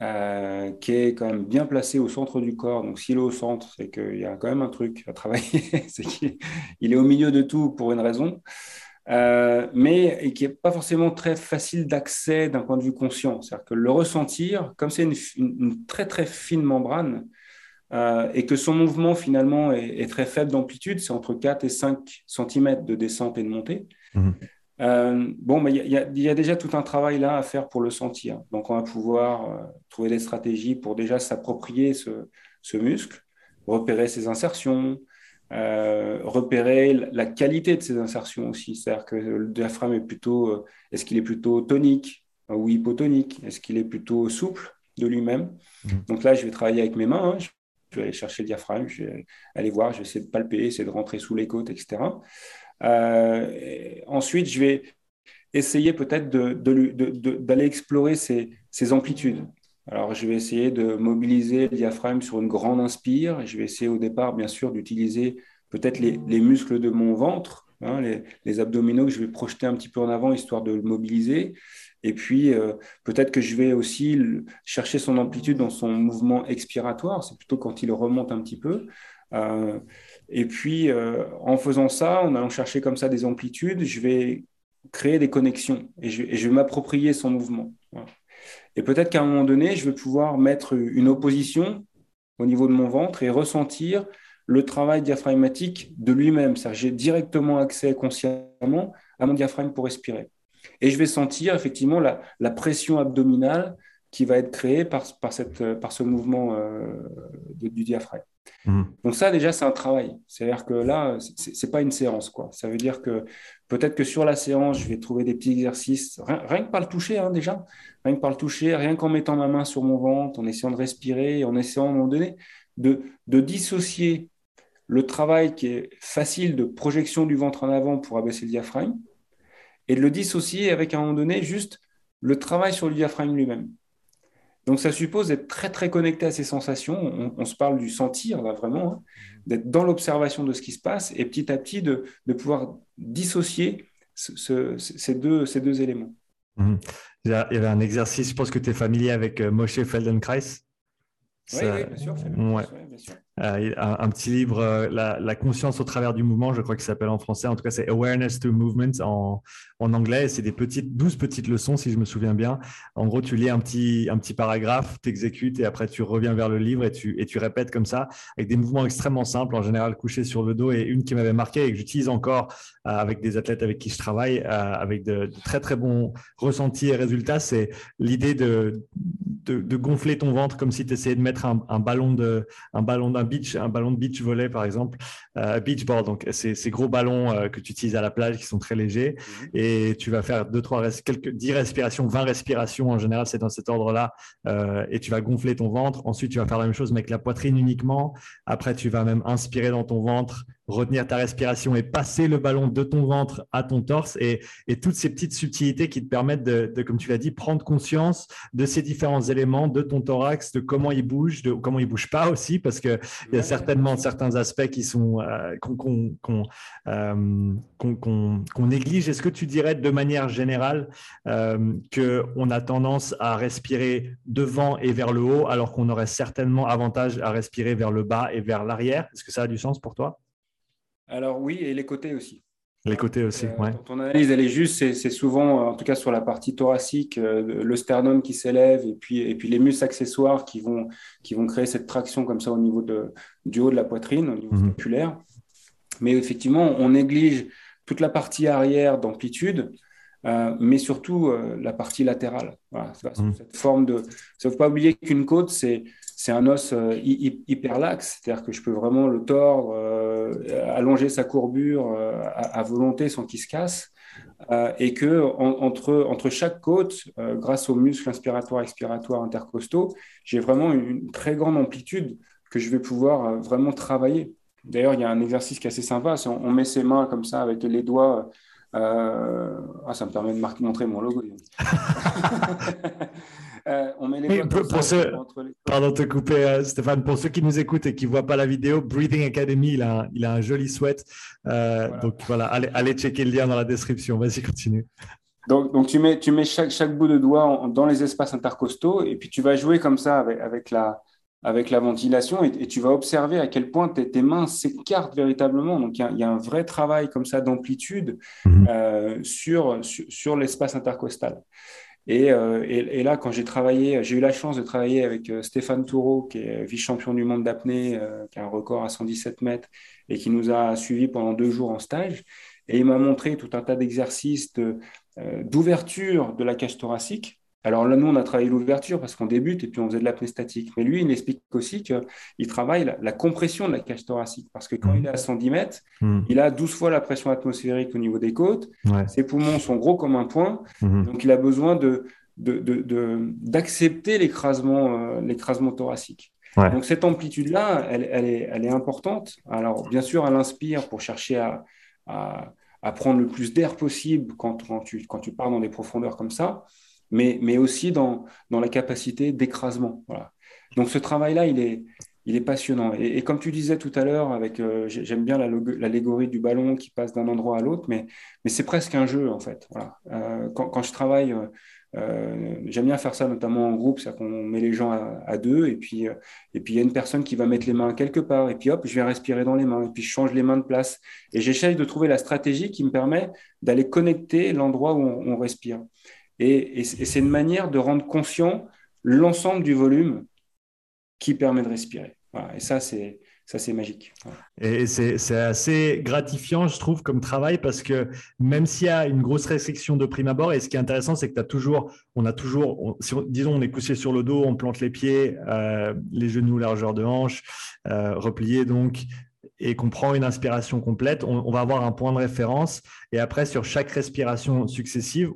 euh, qui est quand même bien placé au centre du corps. Donc, s'il est au centre, c'est qu'il y a quand même un truc à travailler. c'est qu'il est au milieu de tout pour une raison, euh, mais qui n'est pas forcément très facile d'accès d'un point de vue conscient. C'est-à-dire que le ressentir, comme c'est une, très très fine membrane, euh, et que son mouvement finalement est, très faible d'amplitude, c'est entre 4 et 5 cm de descente et de montée. Mmh. Euh, bon, il y, a déjà tout un travail là à faire pour le sentir. Donc, on va pouvoir euh, trouver des stratégies pour déjà s'approprier ce, muscle, repérer ses insertions, euh, repérer la qualité de ses insertions aussi. C'est-à-dire que le diaphragme est plutôt, est-ce qu'il est plutôt tonique ou hypotonique? Est-ce qu'il est plutôt souple de lui-même? Mmh. Donc là, je vais travailler avec mes mains. Hein. Je vais aller chercher le diaphragme, je vais aller voir, je vais essayer de palper, essayer de rentrer sous les côtes, etc. Euh, ensuite, je vais essayer peut-être d'aller explorer ces, amplitudes. Alors, je vais essayer de mobiliser le diaphragme sur une grande inspire. Je vais essayer au départ, bien sûr, d'utiliser peut-être les, muscles de mon ventre, hein, les, abdominaux que je vais projeter un petit peu en avant, histoire de le mobiliser. Et puis, euh, peut-être que je vais aussi chercher son amplitude dans son mouvement expiratoire. C'est plutôt quand il remonte un petit peu. Euh, et puis, euh, en faisant ça, en allant chercher comme ça des amplitudes, je vais créer des connexions et je, vais m'approprier son mouvement. Et peut-être qu'à un moment donné, je vais pouvoir mettre une opposition au niveau de mon ventre et ressentir le travail diaphragmatique de lui-même. C'est-à-dire j'ai directement accès consciemment à mon diaphragme pour respirer. Et je vais sentir effectivement la, pression abdominale qui va être créée par ce mouvement euh, du diaphragme. Mmh. Donc ça, déjà, c'est un travail. C'est-à-dire que là, c'est pas une séance. Quoi. Ça veut dire que peut-être que sur la séance, je vais trouver des petits exercices, rien, que par le toucher hein, déjà, rien que par le toucher, rien qu'en mettant ma main sur mon ventre, en essayant de respirer, en essayant à un moment donné de, de dissocier le travail qui est facile de projection du ventre en avant pour abaisser le diaphragme et de le dissocier avec à un moment donné juste le travail sur le diaphragme lui-même. Donc ça suppose d'être très très connecté à ces sensations. On, se parle du sentir là vraiment, hein. d'être dans l'observation de ce qui se passe et petit à petit de, pouvoir dissocier ces, deux, ces deux éléments. Mhm. Il y avait un exercice, je pense que tu es familier avec euh, Moshe Feldenkrais. Oui, bien sûr. bien sûr. Euh, un, petit livre, euh, la, conscience au travers du mouvement, je crois qu'il s'appelle en français. En tout cas, c'est Awareness to Movement en, en anglais. C'est des petites, douze petites leçons, si je me souviens bien. En gros, tu lis un petit, un petit paragraphe, tu exécutes et après tu reviens vers le livre et tu, et tu répètes comme ça, avec des mouvements extrêmement simples, en général couché sur le dos. Et une qui m'avait marqué et que j'utilise encore euh, avec des athlètes avec qui je travaille, avec de, très très bons ressentis et résultats, c'est l'idée de, de, gonfler ton ventre comme si tu essayais de mettre un, un ballon de, un ballon d'un beach, un ballon de beach volley par exemple, euh, beachboard, donc ces, ces gros ballons euh, que tu utilises à la plage qui sont très légers, mhm. Tu vas faire deux, trois, quelques, 10 respirations, 20 respirations en général, c'est dans cet ordre-là, euh, et tu vas gonfler ton ventre. Ensuite, tu vas faire la même chose mais avec la poitrine uniquement. Après, tu vas même inspirer dans ton ventre, retenir ta respiration et passer le ballon de ton ventre à ton torse et, et toutes ces petites subtilités qui te permettent de, de comme tu l'as dit, prendre conscience de ces différents éléments, de ton thorax, de comment il bouge, de comment il bouge pas aussi, parce qu'il y a certainement certains aspects qui sont euh, euh, qu'on néglige. Est-ce que tu dirais de manière générale euh, qu'on a tendance à respirer devant et vers le haut, alors qu'on aurait certainement avantage à respirer vers le bas et vers l'arrière? Est-ce que ça a du sens pour toi? Alors oui, et les côtés aussi. Les côtés aussi, euh, Ton analyse, elle est juste, c'est souvent, en tout cas sur la partie thoracique, euh, le sternum qui s'élève et puis, et puis les muscles accessoires qui vont, qui vont créer cette traction comme ça au niveau de, du haut de la poitrine, au niveau mhm. Mais effectivement, on néglige toute la partie arrière d'amplitude, euh, mais surtout la partie latérale. Voilà, mhm. cette forme de. Il ne faut pas oublier qu'une côte, c'est c'est un os euh, hyperlaxe, c'est-à-dire que je peux vraiment le tordre, euh, allonger sa courbure euh, à, volonté sans qu'il se casse, et que entre, entre chaque côte, grâce aux muscles inspiratoires expiratoires intercostaux, j'ai vraiment une, très grande amplitude que je vais pouvoir vraiment travailler. D'ailleurs, il y a un exercice qui est assez sympa, on, on met ses mains comme ça avec les doigts. ah, ça me permet de montrer mon logo. Euh, on met les pour, ceux, Pardon de te couper, euh, Stéphane. Pour ceux qui nous écoutent et qui ne voient pas la vidéo, Breathing Academy, il a un, il a un joli sweat. Euh, donc voilà, allez, allez checker le lien dans la description. Vas-y, continue. Donc, donc, tu mets, tu mets chaque, chaque bout de doigt dans les espaces intercostaux et puis tu vas jouer comme ça avec, avec, la, avec la ventilation et, tu vas observer à quel point tes, tes mains s'écartent véritablement. Donc, il y, y, a un vrai travail comme ça d'amplitude mhm. sur, sur, sur l'espace intercostal. Euh, et, là, quand j'ai travaillé, j'ai eu la chance de travailler avec euh, Stéphane Toureau, qui est vice-champion du monde d'apnée, euh, qui a un record à 117 mètres et qui nous a suivis pendant deux jours en stage. Et il m'a montré tout un tas d'exercices d'ouverture de la cage thoracique alors là, nous, on a travaillé l'ouverture parce qu'on débute et puis on faisait de l'apnée statique. Mais lui, il explique aussi qu'il travaille la, compression de la cage thoracique parce que quand mmh. il est à 110 mètres, mmh. il a 12 fois la pression atmosphérique au niveau des côtes. Ses poumons sont gros comme un point. Mmh. Donc, il a besoin d'accepter l'écrasement, euh, l'écrasement thoracique. Donc, cette amplitude-là, elle, est, importante. Alors, bien sûr, elle inspire pour chercher à, prendre le plus d'air possible quand, tu, quand tu pars dans des profondeurs comme ça mais, mais aussi dans, dans la capacité d'écrasement. Voilà. Donc ce travail-là, il est, il est passionnant. Et, comme tu disais tout à l'heure, avec euh, j'aime bien l'allégorie du ballon qui passe d'un endroit à l'autre, mais, mais c'est presque un jeu en fait. Voilà. Euh, quand, quand, je travaille, euh, j'aime bien faire ça notamment en groupe, c'est qu'on met les gens à, deux, et puis et il y a une personne qui va mettre les mains quelque part, et puis hop, je viens respirer dans les mains, et puis je change les mains de place, et j'essaye de trouver la stratégie qui me permet d'aller connecter l'endroit où on respire. Et, c'est une manière de rendre conscient l'ensemble du volume qui permet de respirer. Et ça, c'est ça c'est magique. Et c'est assez gratifiant, je trouve, comme travail, parce que même s'il y a une grosse restriction de prime abord, et ce qui est intéressant, c'est que tu as toujours, on a toujours, disons, on est couché sur le dos, on plante les pieds, euh, les genoux largeur de hanche, euh, repliés donc, et qu'on prend une inspiration complète, on, on, va avoir un point de référence. Et après, sur chaque respiration successive,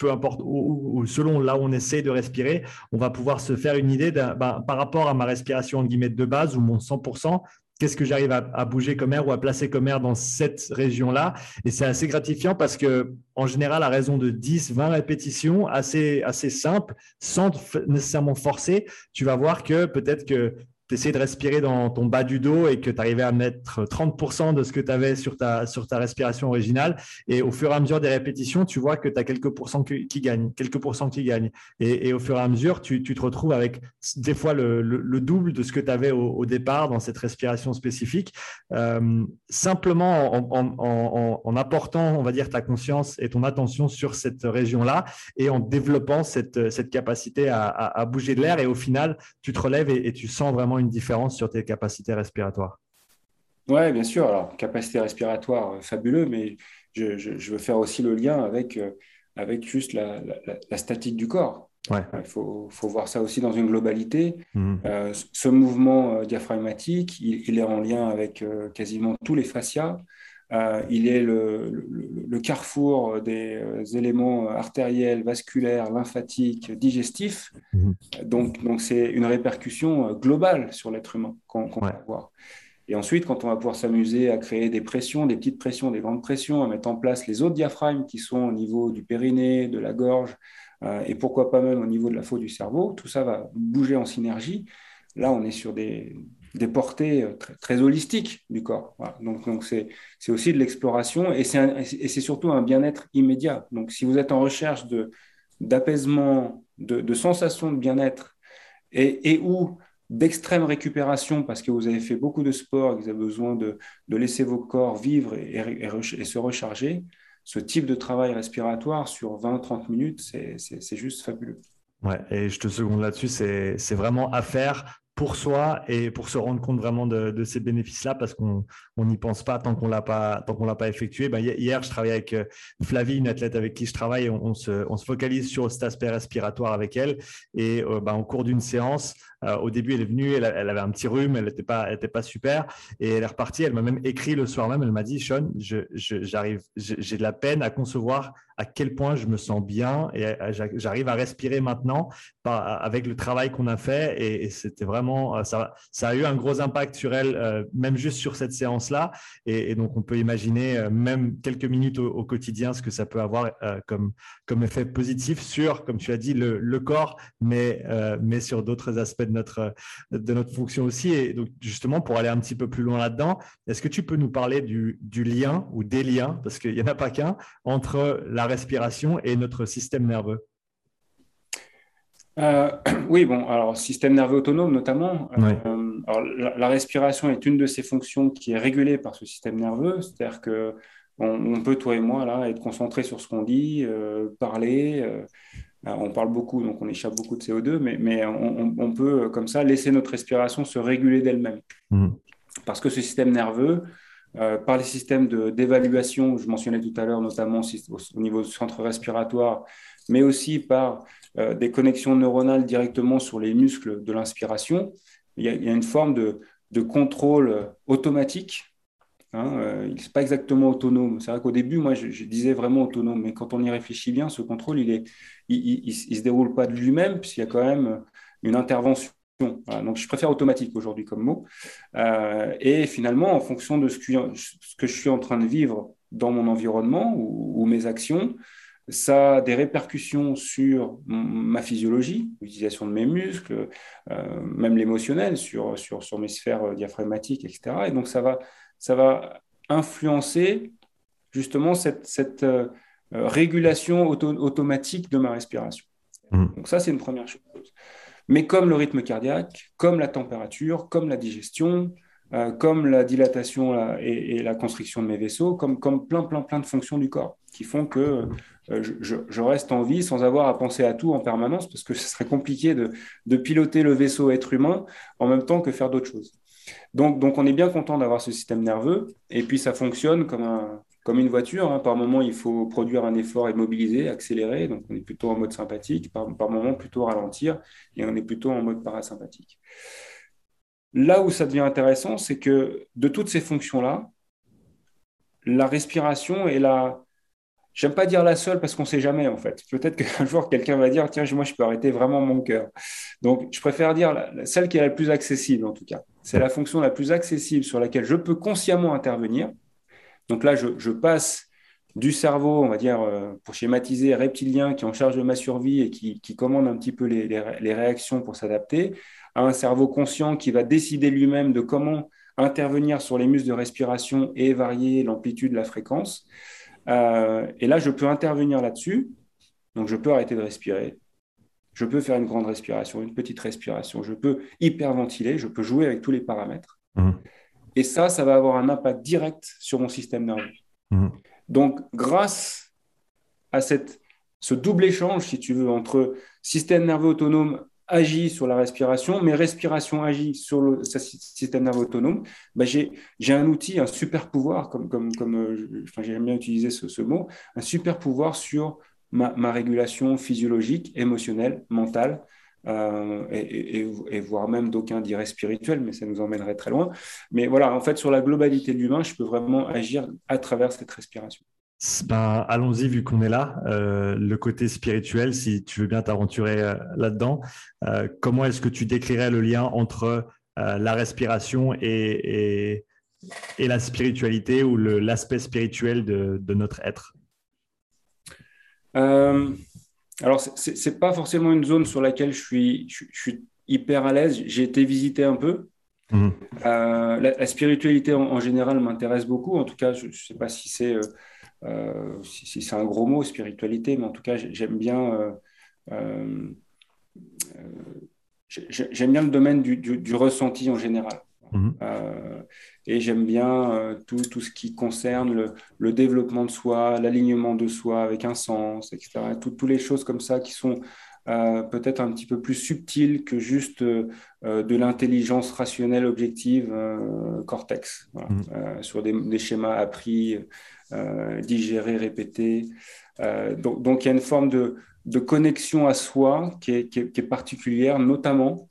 peu importe, ou, selon là où on essaie de respirer, on va pouvoir se faire une idée ben, par rapport à ma respiration en guillemets de base ou mon 100%, qu'est-ce que j'arrive à, bouger comme air ou à placer comme air dans cette région-là. Et c'est assez gratifiant parce que, en général, à raison de 10, 20 répétitions, assez, assez simples, sans nécessairement forcer, tu vas voir que peut-être que tu de respirer dans ton bas du dos et que tu arrivais à mettre 30% de ce que tu avais sur ta, sur ta respiration originale. Et au fur et à mesure des répétitions, tu vois que tu as quelques pourcents qui, gagnent, quelques pourcents qui gagnent. Et, au fur et à mesure, tu, tu te retrouves avec des fois le, le, double de ce que tu avais au, départ dans cette respiration spécifique. Euh, simplement en, en, en, apportant, on va dire, ta conscience et ton attention sur cette région-là et en développant cette, cette capacité à, à, bouger de l'air. Et au final, tu te relèves et, et tu sens vraiment une différence sur tes capacités respiratoires. Oui, bien sûr. Alors, capacité respiratoire, euh, fabuleux, mais je, veux faire aussi le lien avec, euh, avec juste la, statique du corps. Ouais. Il faut, faut, voir ça aussi dans une globalité. Mhm. Euh, ce mouvement diaphragmatique, il, est en lien avec quasiment tous les fascias. Il est le, le, carrefour des éléments artériels, vasculaires, lymphatiques, digestifs. Mhm. Donc, donc c'est une répercussion globale sur l'être humain qu'on va voir. Et ensuite, quand on va pouvoir s'amuser à créer des pressions, des petites pressions, des grandes pressions, à mettre en place les autres diaphragmes qui sont au niveau du périnée, de la gorge, euh, et pourquoi pas même au niveau de la faute du cerveau, tout ça va bouger en synergie. Là, on est sur des, portées euh, très, holistiques du corps. Donc, donc c'est, aussi de l'exploration et c'est, surtout un bien-être immédiat. Donc, si vous êtes en recherche de, d'apaisement, de, de sensations de bien-être et, et où d'extrême récupération parce que vous avez fait beaucoup de sport, que vous avez besoin de, laisser vos corps vivre et, se recharger, ce type de travail respiratoire sur 20-30 minutes, c'est juste fabuleux. Ouais, et je te seconde là-dessus, c'est vraiment à faire pour soi et pour se rendre compte vraiment de, ces bénéfices-là parce qu'on n'y pense pas tant qu'on l'a pas tant qu'on l'a pas effectué. Ben, hier, je travaillais avec euh, Flavie, une athlète avec qui je travaille. On, se, on se, focalise sur cet aspect respiratoire avec elle et euh, ben, au cours d'une séance, euh, au début, elle est venue, elle, avait un petit rhume, elle n'était pas, super. Et elle est repartie. Elle m'a même écrit le soir même. Elle m'a dit, Sean, j'ai de la peine à concevoir à quel point je me sens bien et j'arrive à respirer maintenant avec le travail qu'on a fait. Et, c'était vraiment, euh, ça, ça a eu un gros impact sur elle, euh, même juste sur cette séance-là. Et, donc, on peut imaginer, même quelques minutes au, quotidien, ce que ça peut avoir comme, effet positif sur, comme tu as dit, le, corps, mais sur d'autres aspects de notre, de notre fonction aussi. Et donc, justement, pour aller un petit peu plus loin là-dedans, est-ce que tu peux nous parler du, du lien ou des liens, parce qu'il n'y en a pas qu'un, entre la respiration et notre système nerveux? Euh, oui, bon, alors système nerveux autonome notamment. Euh, alors, la, respiration est une de ces fonctions qui est régulée par ce système nerveux, c'est-à-dire que on, peut toi et moi là être concentrés sur ce qu'on dit, euh, parler, on parle beaucoup, donc on échappe beaucoup de CO2, mais, on, peut, euh, comme ça, laisser notre respiration se réguler d'elle-même. Mmh. Parce que ce système nerveux, euh, par les systèmes d'évaluation, je mentionnais tout à l'heure, notamment au, niveau du centre respiratoire, mais aussi par euh, des connexions neuronales directement sur les muscles de l'inspiration, il, y a une forme de contrôle automatique Hein, euh, il n'est pas exactement autonome. C'est vrai qu'au début, moi, je, disais vraiment autonome, mais quand on y réfléchit bien, ce contrôle, il ne se déroule pas de lui-même, puisqu'il y a quand même une intervention. donc, je préfère automatique aujourd'hui comme mot. Euh, et finalement, en fonction de ce que, je suis en train de vivre dans mon environnement ou, mes actions, ça a des répercussions sur ma physiologie, l'utilisation de mes muscles, euh, même l'émotionnel, sur, sur, sur mes sphères diaphragmatiques, etc. Et donc, ça va ça va influencer justement cette, euh, euh, régulation automatique de ma respiration. Mmh. Donc ça, c'est une première chose. Mais comme le rythme cardiaque, comme la température, comme la digestion, euh, comme la dilatation et, la constriction de mes vaisseaux, comme, plein, plein, plein de fonctions du corps qui font que je, reste en vie sans avoir à penser à tout en permanence parce que ce serait compliqué de, piloter le vaisseau être humain en même temps que faire d'autres choses. Donc, on est bien content d'avoir ce système nerveux. Et puis, ça fonctionne comme, comme une voiture. Hein. Par moment, il faut produire un effort et mobiliser, accélérer. Donc, on est plutôt en mode sympathique. Par, par moment, plutôt ralentir. Et on est plutôt en mode parasympathique. Là où ça devient intéressant, c'est que de toutes ces fonctions-là, la respiration est la, J'aime pas dire la seule parce qu'on sait jamais en fait. Peut-être qu'un jour quelqu'un va dire tiens moi je peux arrêter vraiment mon cœur. Donc je préfère dire celle qui est la plus accessible en tout cas. C'est la fonction la plus accessible sur laquelle je peux consciemment intervenir. Donc là je, passe du cerveau, on va dire, euh, pour schématiser, reptilien qui est en charge de ma survie et qui, commande un petit peu les réactions pour s'adapter, à un cerveau conscient qui va décider lui-même de comment intervenir sur les muscles de respiration et varier l'amplitude, la fréquence. Euh, et là, je peux intervenir là-dessus. Donc, je peux arrêter de respirer. Je peux faire une grande respiration, une petite respiration. Je peux hyperventiler. Je peux jouer avec tous les paramètres. Mmh. Et ça, ça va avoir un impact direct sur mon système nerveux. Mmh. Donc, grâce à cette, ce double échange, si tu veux, entre système nerveux autonome agit sur la respiration, mais respiration agit sur le système nerveux autonome, bah j'ai un outil, un super pouvoir, comme, euh, j'aime bien utiliser ce, mot, un super pouvoir sur ma, régulation physiologique, émotionnelle, mentale, euh, et, et, voire même d'aucuns diraient spirituel, mais ça nous emmènerait très loin. Mais voilà, en fait, sur la globalité de l'humain, je peux vraiment agir à travers cette respiration. Ben, allons-y, vu qu'on est là. Euh, le côté spirituel, si tu veux bien t'aventurer euh, là-dedans, euh, comment est-ce que tu décrirais le lien entre la respiration et, et, la spiritualité ou l'aspect spirituel de, de, notre être? Alors, ce n'est pas forcément une zone sur laquelle je suis, je, suis hyper à l'aise. J'ai été visiter un peu. Mmh. La, spiritualité en, en général m'intéresse beaucoup. En tout cas, je ne sais pas si c'est euh, c'est un gros mot, spiritualité, mais en tout cas, j'aime bien, euh, euh, j'aime bien le domaine du, ressenti en général. Mhm. et j'aime bien tout, tout, ce qui concerne le, le développement de soi, l'alignement de soi avec un sens, etc. Toutes les choses comme ça qui sont peut-être un petit peu plus subtiles que juste de l'intelligence rationnelle objective cortex, mhm. sur des, des, schémas appris euh, digérer, répéter. Euh, donc, donc, il y a une forme de, de connexion à soi qui est, qui est, particulière, notamment.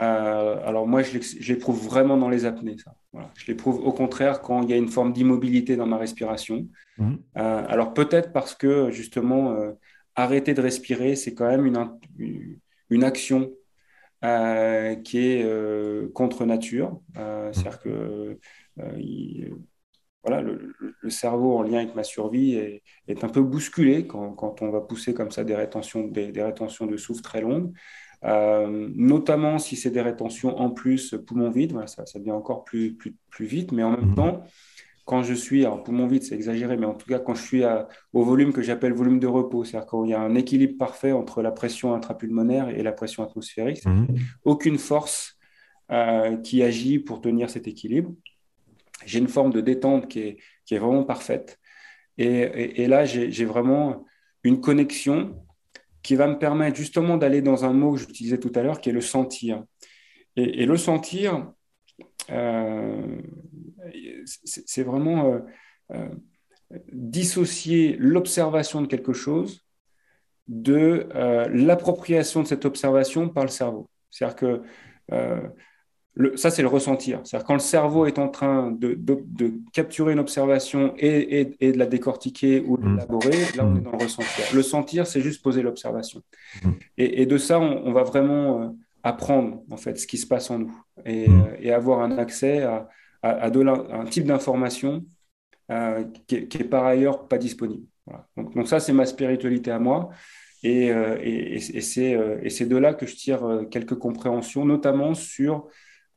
Euh, alors moi, je l'éprouve vraiment dans les apnées. Ça. Je l'éprouve au contraire quand il y a une forme d'immobilité dans ma respiration. Mmh. alors peut-être parce que justement, arrêter de respirer, c'est quand même une, une action qui est contre nature. C'est-à-dire que voilà, le, cerveau en lien avec ma survie est, est un peu bousculé quand, quand, on va pousser comme ça des rétentions, des, des rétentions de souffle très longues. Euh, notamment si c'est des rétentions en plus poumon vide, voilà, ça, ça devient encore plus, plus, plus vite, mais en même mhm. temps, quand je suis, alors poumon vide c'est exagéré, mais en tout cas quand je suis à, au volume que j'appelle volume de repos, c'est-à-dire quand il y a un équilibre parfait entre la pression intrapulmonaire et la pression atmosphérique, mhm. aucune force euh, qui agit pour tenir cet équilibre j'ai une forme de détente qui est, qui est vraiment parfaite. Et, là, j'ai vraiment une connexion qui va me permettre justement d'aller dans un mot que j'utilisais tout à l'heure, qui est le sentir. Et, le sentir, euh, c'est vraiment euh, euh, dissocier l'observation de quelque chose de l'appropriation de cette observation par le cerveau. C'est-à-dire que ça, c'est le ressentir. C'est-à-dire quand le cerveau est en train de, capturer une observation et, de la décortiquer ou de mmh. l'élaborer, là, on est mmh. dans le ressentir. Le sentir, c'est juste poser l'observation. Mmh. Et, de ça, on, va vraiment euh, apprendre, en fait, ce qui se passe en nous et, euh, avoir un accès à, un type d'information euh, qui, est par ailleurs pas disponible. Donc, ça, c'est ma spiritualité à moi. Et, c'est de là que je tire quelques compréhensions, notamment sur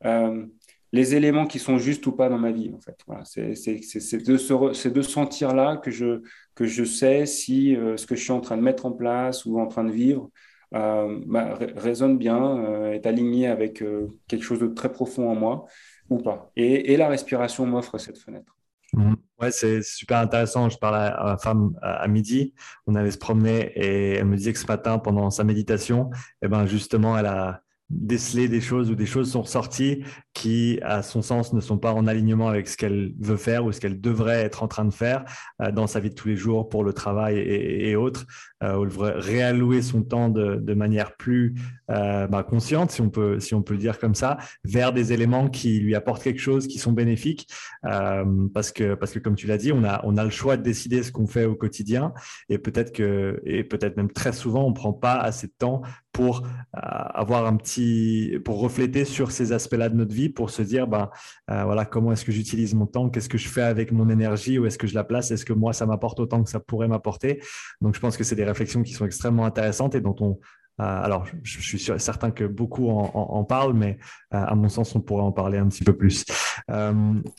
euh, les éléments qui sont justes ou pas dans ma vie. En fait, voilà, c'est de ce de sentir là que je que je sais si euh, ce que je suis en train de mettre en place ou en train de vivre euh, bah, résonne bien, est aligné avec quelque chose de très profond en moi ou pas. Et, et la respiration m'offre cette fenêtre. Mmh. Ouais, c'est super intéressant. Je parlais à ma femme à midi. On allait se promener et elle me disait que ce matin, pendant sa méditation, eh ben justement, elle a déceler des choses ou des choses sont ressorties qui, à son sens, ne sont pas en alignement avec ce qu'elle veut faire ou ce qu'elle devrait être en train de faire euh, dans sa vie de tous les jours pour le travail et, autres, euh, réallouer son temps de, manière plus euh, bah, consciente, si on, peut, si on peut le dire comme ça, vers des éléments qui lui apportent quelque chose, qui sont bénéfiques, parce, que, parce que comme tu l'as dit, on a, on a le choix de décider ce qu'on fait au quotidien. Et peut-être que, et peut-être même très souvent, on ne prend pas assez de temps pour avoir un petit, pour refléter sur ces aspects-là de notre vie, pour se dire, ben voilà, comment est-ce que j'utilise mon temps, qu'est-ce que je fais avec mon énergie, où est-ce que je la place, est-ce que moi ça m'apporte autant que ça pourrait m'apporter? Donc je pense que c'est des réflexions qui sont extrêmement intéressantes et dont on, alors, je, suis certain que beaucoup en, parlent, mais à mon sens, on pourrait en parler un petit peu plus.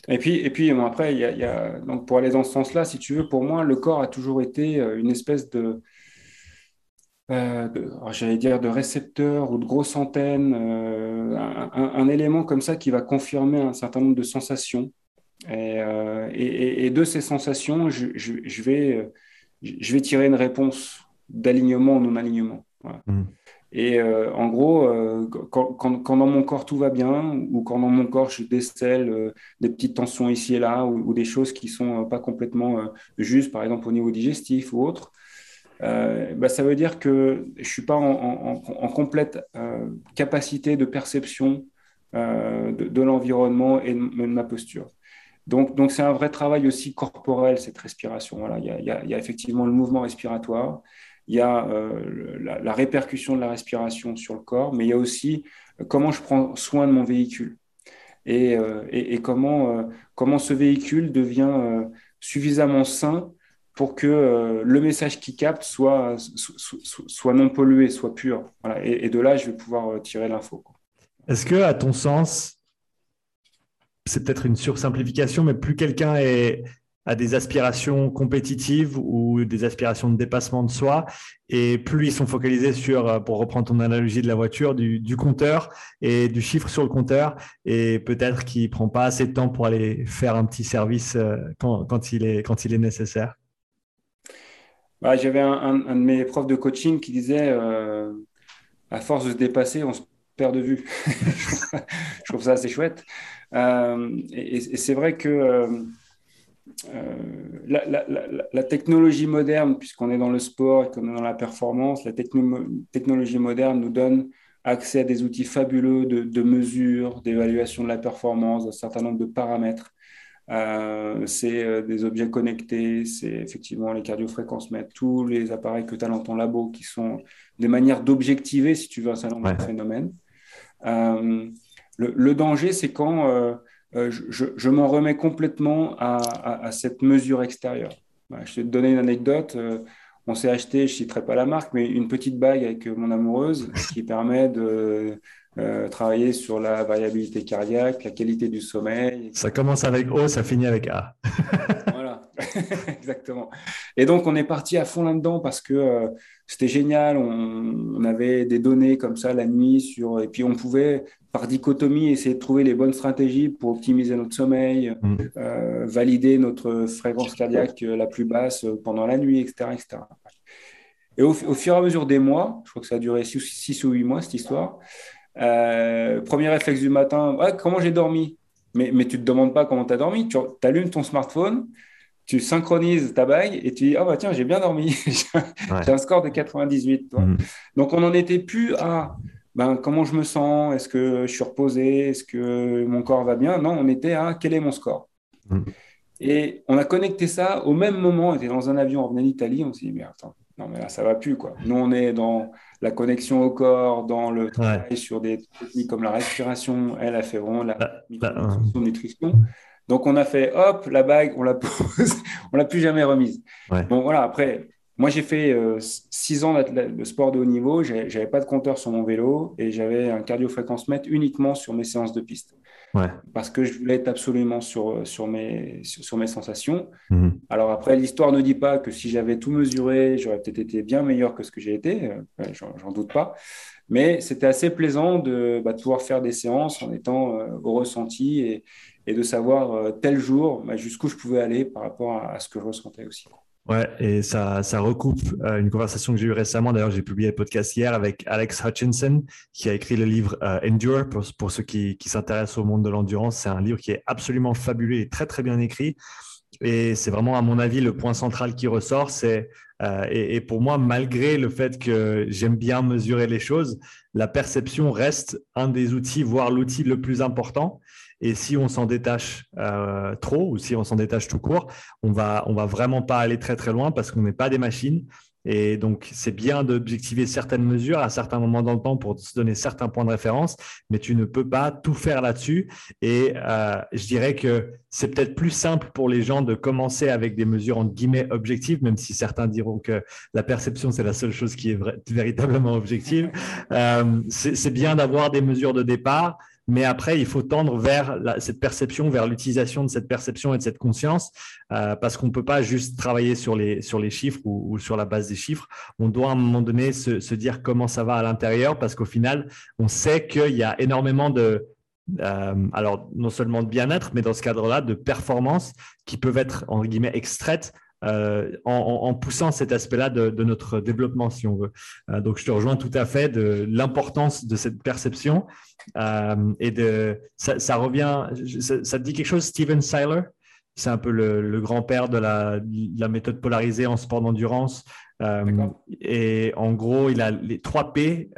Et puis, et puis après, il y, a, donc pour aller dans ce sens-là, si tu veux, pour moi, le corps a toujours été une espèce de, euh, j'allais dire de récepteurs ou de grosses antennes, euh, un, élément comme ça qui va confirmer un certain nombre de sensations. Et, euh, de ces sensations, je, vais, je vais tirer une réponse d'alignement ou non-alignement. Hmm. Et en gros, quand, dans mon corps tout va bien, ou quand dans mon corps je décèle des petites tensions ici et là, ou, ou des choses qui sont pas complètement justes, par exemple au niveau digestif ou autre, euh, bah, ça veut dire que je ne suis pas en, complète euh, capacité de perception euh, de, l'environnement et de, ma posture. Donc, donc c'est un vrai travail aussi corporel, cette respiration. Voilà, il, y a, effectivement le mouvement respiratoire, il y a la, répercussion de la respiration sur le corps, mais il y a aussi comment je prends soin de mon véhicule et, et comment, comment ce véhicule devient suffisamment sain pour que euh, le message qui capte soit, soit non pollué, soit pur. Et, de là, je vais pouvoir euh, tirer l'info. Est-ce que, à ton sens, c'est peut-être une sursimplification, mais plus quelqu'un a des aspirations compétitives ou des aspirations de dépassement de soi, et plus ils sont focalisés sur, euh, pour reprendre ton analogie de la voiture, du, compteur et du chiffre sur le compteur, et peut-être qu'il ne prend pas assez de temps pour aller faire un petit service quand, il, est, quand il est nécessaire bah, j'avais un, de mes profs de coaching qui disait euh, à force de se dépasser, on se perd de vue. je trouve ça assez chouette. Euh, et, c'est vrai que euh, la, technologie moderne, puisqu'on est dans le sport et qu'on est dans la performance, la technologie moderne nous donne accès à des outils fabuleux de, de mesure, d'évaluation de la performance, d'un certain nombre de paramètres. Euh, c'est euh, des objets connectés, c'est effectivement les cardiofréquences mètres, tous les appareils que tu as dans ton labo qui sont des manières d'objectiver, si tu veux, un certain nombre de phénomènes. Euh, le, danger, c'est quand je, m'en remets complètement à, cette mesure extérieure. je vais te donner une anecdote. on s'est acheté, je ne citerai pas la marque, mais une petite bague avec mon amoureuse qui permet de euh, travailler sur la variabilité cardiaque, la qualité du sommeil. Ça commence avec O, ça finit avec A. voilà, exactement. Et donc, on est parti à fond là-dedans parce que euh, c'était génial. On, avait des données comme ça la nuit sur, et puis on pouvait, par dichotomie, essayer de trouver les bonnes stratégies pour optimiser notre sommeil, mm. euh, valider notre fréquence cardiaque la plus basse pendant la nuit, etc. etc. Et au, fur et à mesure des mois, je crois que ça a duré 6 ou 8 mois cette histoire, euh, premier réflexe du matin, comment j'ai dormi? Mais, mais tu ne te demandes pas comment tu as dormi. Tu allumes ton smartphone, tu synchronises ta bague et tu dis Ah bah tiens, j'ai bien dormi. j'ai un score de 98. Mm. Donc on n'en était plus à ben, comment je me sens, est-ce que je suis reposé, est-ce que mon corps va bien? Non, on était à quel est mon score? Mm. Et on a connecté ça au même moment. On était dans un avion, on revenait d'Italie, on s'est dit Mais attends, non, mais là, ça va plus. Quoi. Nous, on est dans la connexion au corps, dans le travail sur des techniques comme la respiration. Elle a fait vraiment la, nutrition. Donc, on a fait, hop, la bague, on la pose, on l'a plus jamais remise. Bon, voilà, après, moi, j'ai fait euh, six ans de sport de haut niveau. J'avais pas de compteur sur mon vélo et j'avais un cardio-fréquence-mètre uniquement sur mes séances de piste parce que je voulais être absolument sur, sur, mes, sur, mes sensations. Mhm. Alors après, l'histoire ne dit pas que si j'avais tout mesuré, j'aurais peut-être été bien meilleur que ce que j'ai été, euh, j'en doute pas. Mais c'était assez plaisant de, bah, pouvoir faire des séances en étant euh, au ressenti et, et, de savoir euh, tel jour bah, jusqu'où je pouvais aller par rapport à, ce que je ressentais aussi. Ouais, et ça, recoupe euh, une conversation que j'ai eue récemment. D'ailleurs, j'ai publié le podcast hier avec Alex Hutchinson, qui a écrit le livre euh, Endure pour, ceux qui, s'intéressent au monde de l'endurance. C'est un livre qui est absolument fabuleux et très, très bien écrit. Et c'est vraiment, à mon avis, le point central qui ressort. C'est et, pour moi, malgré le fait que j'aime bien mesurer les choses, la perception reste un des outils, voire l'outil le plus important. Et si on s'en détache euh, trop ou si on s'en détache tout court, on va, on va vraiment pas aller très très loin parce qu'on n'est pas des machines. Et donc, c'est bien d'objectiver certaines mesures à certains moments dans le temps pour se donner certains points de référence, mais tu ne peux pas tout faire là-dessus. Et euh, je dirais que c'est peut-être plus simple pour les gens de commencer avec des mesures en guillemets objectives, même si certains diront que la perception, c'est la seule chose qui est véritablement objective. Euh, c'est bien d'avoir des mesures de départ mais après, il faut tendre vers cette perception, vers l'utilisation de cette perception et de cette conscience, euh, parce qu'on ne peut pas juste travailler sur les, chiffres ou, sur la base des chiffres. On doit à un moment donné se, se dire comment ça va à l'intérieur, parce qu'au final, on sait qu'il y a énormément de, euh, alors non seulement de bien-être, mais dans ce cadre-là, de performances qui peuvent être, en guillemets, extraites euh, en, poussant cet aspect-là de, notre développement, si on veut. Euh, donc, je te rejoins tout à fait de l'importance de cette perception euh, et de ça, revient. Ça, te dit quelque chose, Steven Seiler C'est un peu le, grand-père de la, méthode polarisée en sport d'endurance. et en gros, il a les trois P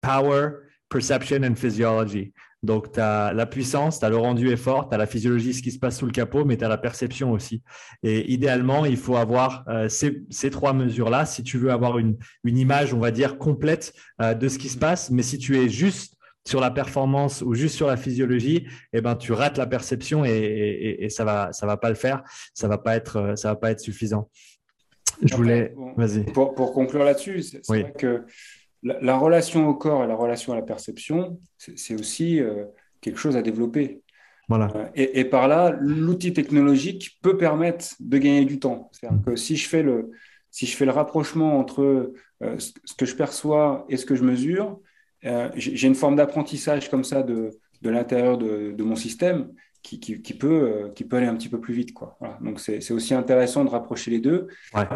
power, perception and physiology. Donc, tu as la puissance, tu as le rendu effort, tu as la physiologie, ce qui se passe sous le capot, mais tu as la perception aussi. Et idéalement, il faut avoir euh, ces, trois mesures-là si tu veux avoir une, image, on va dire, complète euh, de ce qui se passe. Mais si tu es juste sur la performance ou juste sur la physiologie, eh ben, tu rates la perception et, ça va, ça va pas le faire. Ça va pas être, euh, ça va pas être suffisant. Je voulais, vas-y. Pour, conclure là-dessus, c'est vrai que la, relation au corps et la relation à la perception, c'est aussi euh, quelque chose à développer. Voilà. Euh, et, par là, l'outil technologique peut permettre de gagner du temps. C'est-à-dire que si je fais le, si je fais le rapprochement entre euh, ce que je perçois et ce que je mesure, j'ai une forme d'apprentissage comme ça de, de l'intérieur de, mon système qui, qui, peut, qui peut aller un petit peu plus vite. Quoi. Donc c'est aussi intéressant de rapprocher les deux,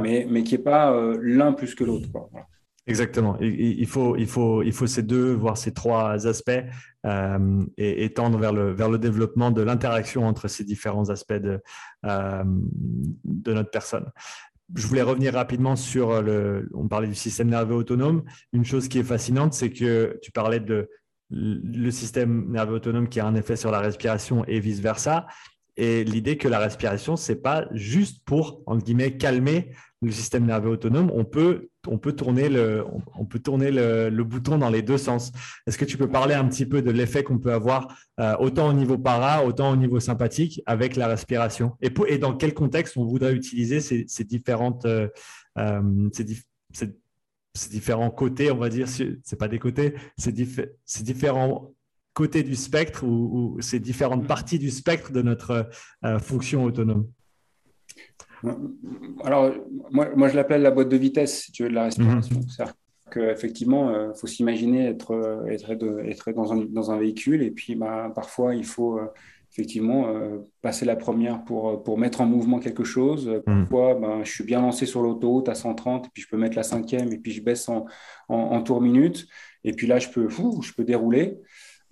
mais, mais qui n'est pas l'un plus que l'autre. Voilà. Exactement. Il faut, il, faut, il faut ces deux, voire ces trois aspects euh, et, tendre vers le, vers le développement de l'interaction entre ces différents aspects de, euh, de notre personne. Je voulais revenir rapidement sur le. On parlait du système nerveux autonome. Une chose qui est fascinante, c'est que tu parlais de le système nerveux autonome qui a un effet sur la respiration et vice versa. Et l'idée que la respiration, c'est pas juste pour, entre guillemets, calmer le système nerveux autonome. On peut on peut tourner le, on peut tourner le, bouton dans les deux sens. Est-ce que tu peux parler un petit peu de l'effet qu'on peut avoir euh, autant au niveau para, autant au niveau sympathique avec la respiration? Et, et dans quel contexte on voudrait utiliser ces, différentes, euh, euh, ces, différents côtés, on va dire, c'est pas des côtés, ces, différents côtés du spectre ou, ou, ces différentes parties du spectre de notre fonction autonome? Alors, moi, moi je l'appelle la boîte de vitesse, si tu veux, de la respiration. Mhm. C'est-à-dire qu'effectivement, il euh, faut s'imaginer être, euh, être, être dans, un, dans, un, véhicule et puis bah, parfois, il faut euh, effectivement passer la première pour, pour mettre en mouvement quelque chose. Mhm. Parfois, ben, je suis bien lancé sur l'autoroute à 130 et puis je peux mettre la cinquième et puis je baisse en, en, tour minute. Et puis là, je peux, je peux dérouler.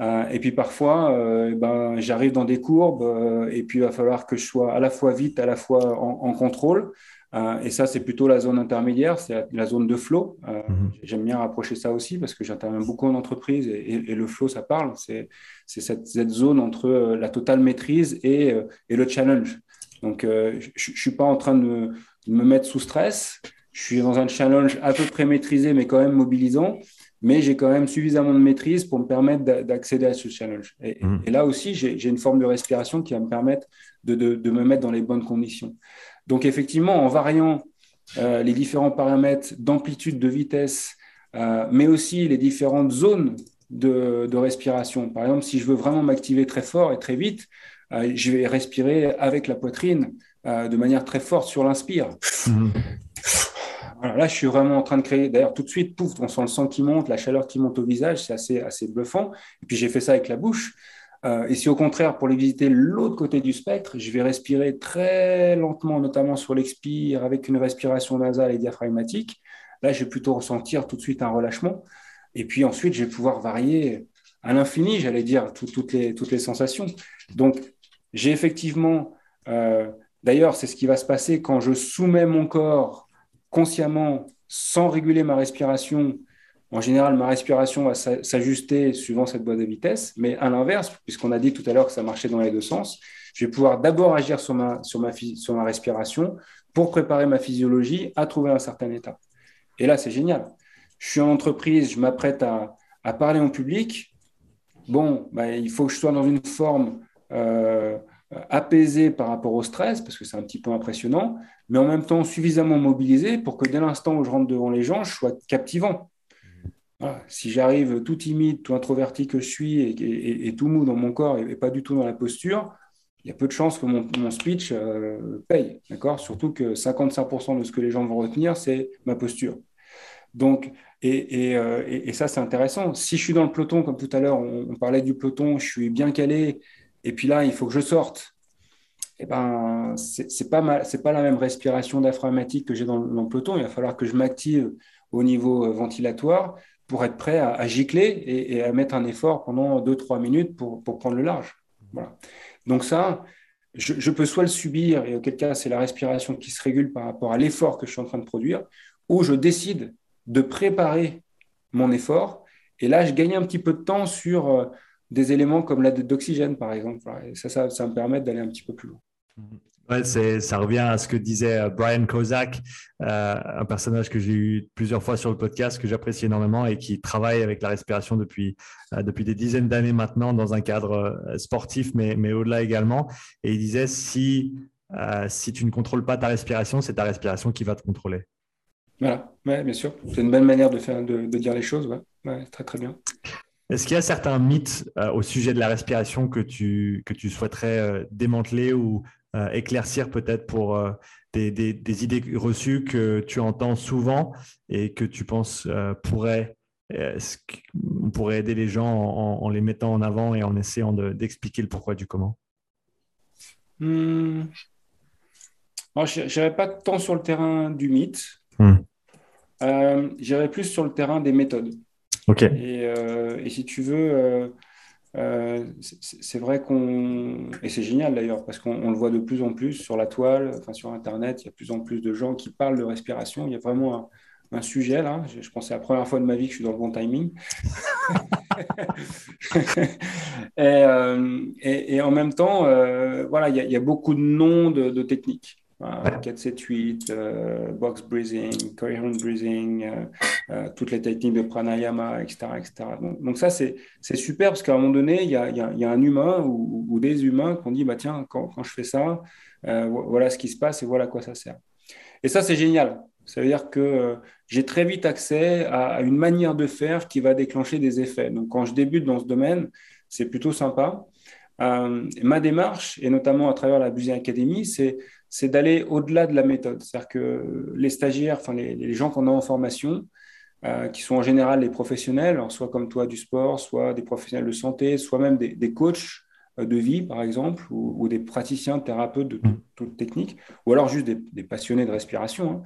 Euh, et puis parfois, euh, ben, j'arrive dans des courbes euh, et puis il va falloir que je sois à la fois vite, à la fois en, contrôle. et ça, c'est plutôt la zone intermédiaire, c'est la, zone de flow. Mhm. J'aime bien rapprocher ça aussi parce que j'interviens beaucoup en entreprise et, le flow, ça parle. C'est cette, cette, zone entre la totale maîtrise et, et le challenge. Donc, je ne suis pas en train de me mettre sous stress. Je suis dans un challenge à peu près maîtrisé, mais quand même mobilisant mais j'ai quand même suffisamment de maîtrise pour me permettre d'accéder à ce challenge. Mmh. Et, là aussi, j'ai une forme de respiration qui va me permettre de, de, me mettre dans les bonnes conditions. Donc effectivement, en variant euh, les différents paramètres d'amplitude, de vitesse, euh, mais aussi les différentes zones de, de, respiration. Par exemple, si je veux vraiment m'activer très fort et très vite, euh, je vais respirer avec la poitrine de manière très forte sur l'inspire. Mmh là, je suis vraiment en train de créer. D'ailleurs, tout de suite, pouf, on sent le sang qui monte, la chaleur qui monte au visage, c'est assez, assez bluffant. Et puis, j'ai fait ça avec la bouche. et si au contraire, pour les visiter l'autre côté du spectre, je vais respirer très lentement, notamment sur l'expire, avec une respiration nasale et diaphragmatique, là, je vais plutôt ressentir tout de suite un relâchement. Et puis ensuite, je vais pouvoir varier à l'infini, j'allais dire, toutes, les, toutes les sensations. Donc, j'ai effectivement, euh, d'ailleurs, c'est ce qui va se passer quand je soumets mon corps consciemment, sans réguler ma respiration. En général, ma respiration va s'ajuster suivant cette boîte de vitesse, mais à l'inverse, puisqu'on a dit tout à l'heure que ça marchait dans les deux sens, je vais pouvoir d'abord agir sur ma, sur, ma, sur ma respiration pour préparer ma physiologie à trouver un certain état. Et là, c'est génial. Je suis en entreprise, je m'apprête à, à parler en public bon, bah, il faut que je sois dans une forme euh, apaisée par rapport au stress, parce que c'est un petit peu impressionnant, mais en même temps suffisamment mobilisé pour que dès l'instant où je rentre devant les gens, je sois captivant. Si j'arrive tout timide, tout introverti que je suis et, tout mou dans mon corps et, pas du tout dans la posture, il y a peu de chances que mon, speech euh, paye. D'accord? Surtout que 55% de ce que les gens vont retenir, c'est ma posture. Donc, euh, et, ça, c'est intéressant. Si je suis dans le peloton, comme tout à l'heure, on, parlait du peloton, je suis bien calé, et puis là, il faut que je sorte. Eh ben, c'est pas c'est pas la même respiration diaphragmatique que j'ai dans, le peloton. Il va falloir que je m'active au niveau euh, ventilatoire pour être prêt à, gicler et, à mettre un effort pendant 2-3 minutes pour, prendre le large. Voilà. Donc ça, je, je, peux soit le subir, et auquel cas c'est la respiration qui se régule par rapport à l'effort que je suis en train de produire, ou je décide de préparer mon effort. Et là, je gagne un petit peu de temps sur euh, des éléments comme la d'oxygène, par exemple. Et ça, ça, me permet d'aller un petit peu plus loin. Ouais, ça revient à ce que disait euh, Brian Kozak, euh, un personnage que j'ai eu plusieurs fois sur le podcast, que j'apprécie énormément et qui travaille avec la respiration depuis, depuis des dizaines d'années maintenant dans un cadre sportif, mais, mais au-delà également. Et il disait, si, si tu ne contrôles pas ta respiration, c'est ta respiration qui va te contrôler. Voilà, ouais, bien sûr. C'est une bonne manière de, faire, de, dire les choses. Ouais. très, très bien. Est-ce qu'il y a certains mythes euh, au sujet de la respiration que tu, que tu souhaiterais euh, démanteler ou euh, éclaircir peut-être pour des, des, idées reçues que tu entends souvent et que tu penses pourraient, on pourrait aider les gens en, les mettant en avant et en essayant d'expliquer le pourquoi du comment? Hmm. Je n'irai pas tant sur le terrain du mythe. Hmm. J'irai plus sur le terrain des méthodes. Ok. Et, euh, si tu veux, euh, c'est vrai qu'on. Et c'est génial d'ailleurs, parce qu'on le voit de plus en plus sur la toile, enfin sur Internet, il y a de plus en plus de gens qui parlent de respiration. Il y a vraiment un, sujet là. Je, je pense que c'est la première fois de ma vie que je suis dans le bon timing. et, en même temps, voilà, il y, a, beaucoup de noms de techniques. 4-7-8, euh, box breathing, coherent breathing, euh, euh, toutes les techniques de pranayama, etc. etc. Donc, ça, c'est super parce qu'à un moment donné, il y a, y a, un humain ou, des humains qui ont dit, bah, tiens, quand, quand je fais ça, voilà ce qui se passe et voilà à quoi ça sert. Et ça, c'est génial. Ça veut dire que j'ai très vite accès à, une manière de faire qui va déclencher des effets. Donc, quand je débute dans ce domaine, c'est plutôt sympa. ma démarche, et notamment à travers la Busy Academy, c'est c'est d'aller au-delà de la méthode. C'est-à-dire que les stagiaires, enfin les, gens qu'on a en formation, euh, qui sont en général les professionnels, soit comme toi du sport, soit des professionnels de santé, soit même des, coachs euh, de vie, par exemple, ou, des praticiens, thérapeutes de toute technique, ou alors juste des, passionnés de respiration.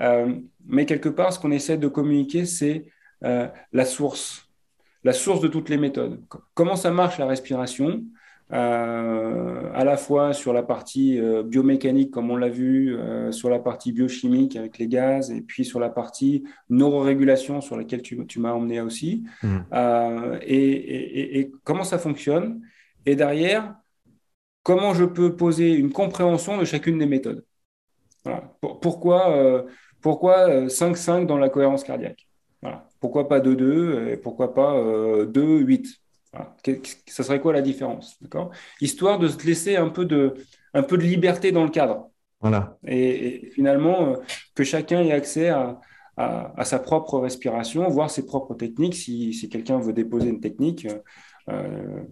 Hein. Euh, mais quelque part, ce qu'on essaie de communiquer, c'est la source, la source de toutes les méthodes. Comment ça marche la respiration? Euh, à la fois sur la partie euh, biomécanique, comme on l'a vu, euh, sur la partie biochimique avec les gaz, et puis sur la partie neurorégulation sur laquelle tu, m'as emmené aussi, mmh. et, comment ça fonctionne? Et derrière, comment je peux poser une compréhension de chacune des méthodes? Pourquoi, pourquoi 5-5 dans la cohérence cardiaque? Pourquoi pas 2-2 et pourquoi pas 2-8 ça serait quoi la différence D'accord? Histoire de se laisser un peu de, un peu de liberté dans le cadre. Voilà. Et, finalement, euh, que chacun ait accès à, à, sa propre respiration, voir ses propres techniques. Si, si quelqu'un veut déposer une technique, euh, euh,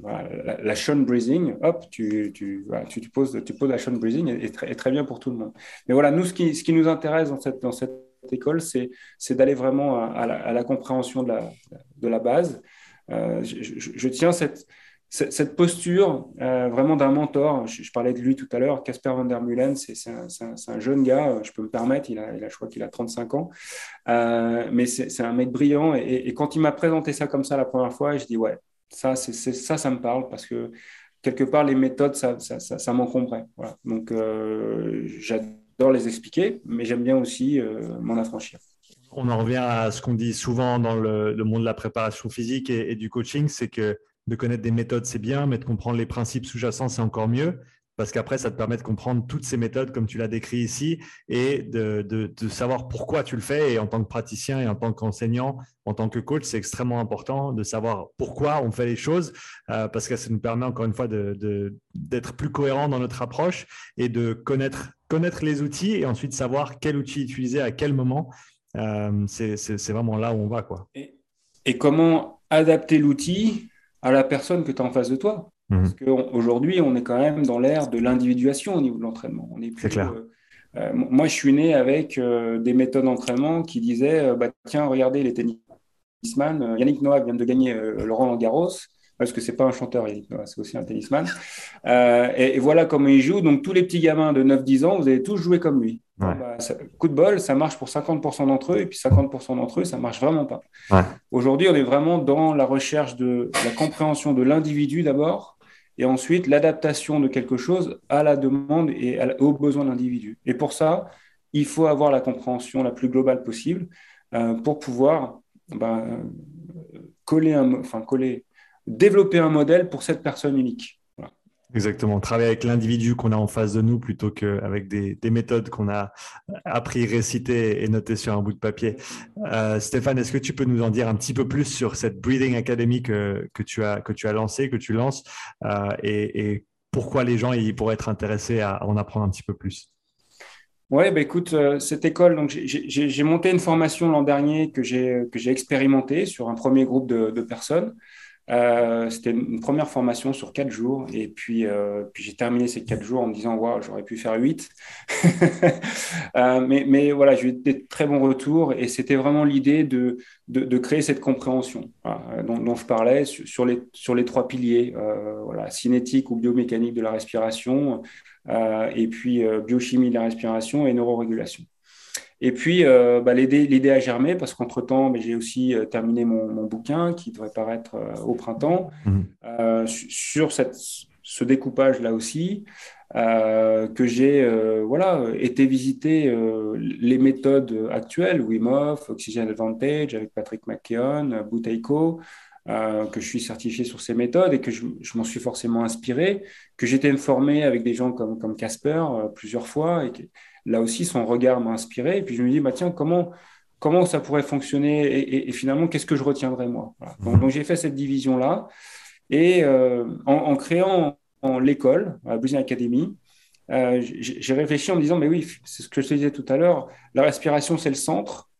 la, la Sean breathing, hop, tu, tu, tu, poses, tu poses la Sean breathing et, très, très, bien pour tout le monde. Mais voilà, nous, ce qui, ce qui nous intéresse dans cette, dans cette école, c'est d'aller vraiment à, la, à, la, compréhension de la, de la base. Euh, je, tiens cette, posture euh, vraiment d'un mentor, je, parlais de lui tout à l'heure, Casper van der Mullen, c'est un, jeune gars, je peux me permettre, il a, je crois qu'il a 35 ans, euh, mais c'est un mec brillant. Et, quand il m'a présenté ça comme ça la première fois, je dis ouais, ça, ça, ça me parle parce que quelque part, les méthodes, ça, ça, ça, m'encombrait. Donc, euh, j'adore les expliquer, mais j'aime bien aussi m'en affranchir. On en revient à ce qu'on dit souvent dans le, monde de la préparation physique et du coaching, c'est que de connaître des méthodes, c'est bien, mais de comprendre les principes sous-jacents, c'est encore mieux, parce qu'après, ça te permet de comprendre toutes ces méthodes comme tu l'as décrit ici et de, savoir pourquoi tu le fais. Et en tant que praticien et en tant qu'enseignant, en tant que coach, c'est extrêmement important de savoir pourquoi on fait les choses, euh, parce que ça nous permet encore une fois d'être plus cohérent dans notre approche et de connaître, connaître les outils et ensuite savoir quel outil utiliser à quel moment. Euh, c'est vraiment là où on va. Quoi. et comment adapter l'outil à la personne que tu as en face de toi? Mhm. Parce qu'aujourd'hui, on est quand même dans l'ère de l'individuation au niveau de l'entraînement. C'est clair. Euh, euh, moi, je suis né avec des méthodes d'entraînement qui disaient bah, tiens, regardez les tennisman. Yannick Noah vient de gagner Laurent Garros parce que c'est pas un chanteur, c'est aussi un tennisman. Euh, et, voilà comment il joue. Donc tous les petits gamins de 9-10 ans, vous allez tous jouer comme lui. Bah, coup de bol, ça marche pour 50% d'entre eux, et puis 50% d'entre eux, ça marche vraiment pas. Aujourd'hui, on est vraiment dans la recherche de la compréhension de l'individu d'abord, et ensuite l'adaptation de quelque chose à la demande et aux besoins de l'individu. Et pour ça, il faut avoir la compréhension la plus globale possible euh, pour pouvoir bah, coller, un, enfin, coller développer un modèle pour cette personne unique. Exactement, travailler avec l'individu qu'on a en face de nous plutôt qu'avec des, des méthodes qu'on a appris, récitées et notées sur un bout de papier. Euh, Stéphane, est-ce que tu peux nous en dire un petit peu plus sur cette Breathing Academy que, que tu, as, que tu as lancée, que tu lances, euh, et, pourquoi les gens ils pourraient être intéressés à en apprendre un petit peu plus? Oui, bah écoute, euh, cette école, j'ai monté une formation l'an dernier que j'ai expérimentée sur un premier groupe de personnes. Euh, c'était une première formation sur quatre jours. Et puis, euh, puis j'ai terminé ces quatre jours en me disant, waouh, j'aurais pu faire huit. euh, mais, voilà, j'ai eu des très bons retours. Et c'était vraiment l'idée de, créer cette compréhension dont, je parlais sur, les, trois piliers, cinétique ou biomécanique de la respiration, et puis biochimie de la respiration et neurorégulation. Et puis, euh, bah, l'idée a germé parce qu'entre-temps, bah, j'ai aussi euh, terminé mon, bouquin qui devrait paraître euh, au printemps mhm. sur cette, ce découpage-là aussi, que j'ai voilà, été visiter les méthodes actuelles, Wim Hof, Oxygen Advantage avec Patrick McKeown, Bouteiko, que je suis certifié sur ces méthodes et que je, m'en suis forcément inspiré, que été formé avec des gens comme Casper plusieurs fois et que, là aussi, son regard m'a inspiré. Et puis je me dis, bah, tiens, comment, comment ça pourrait fonctionner et, finalement, qu'est-ce que je retiendrai moi? Donc, j'ai fait cette division-là. Et euh, en, créant l'école, la Business Academy, euh, j'ai réfléchi en me disant, mais oui, c'est ce que je te disais tout à l'heure, la respiration, c'est le centre.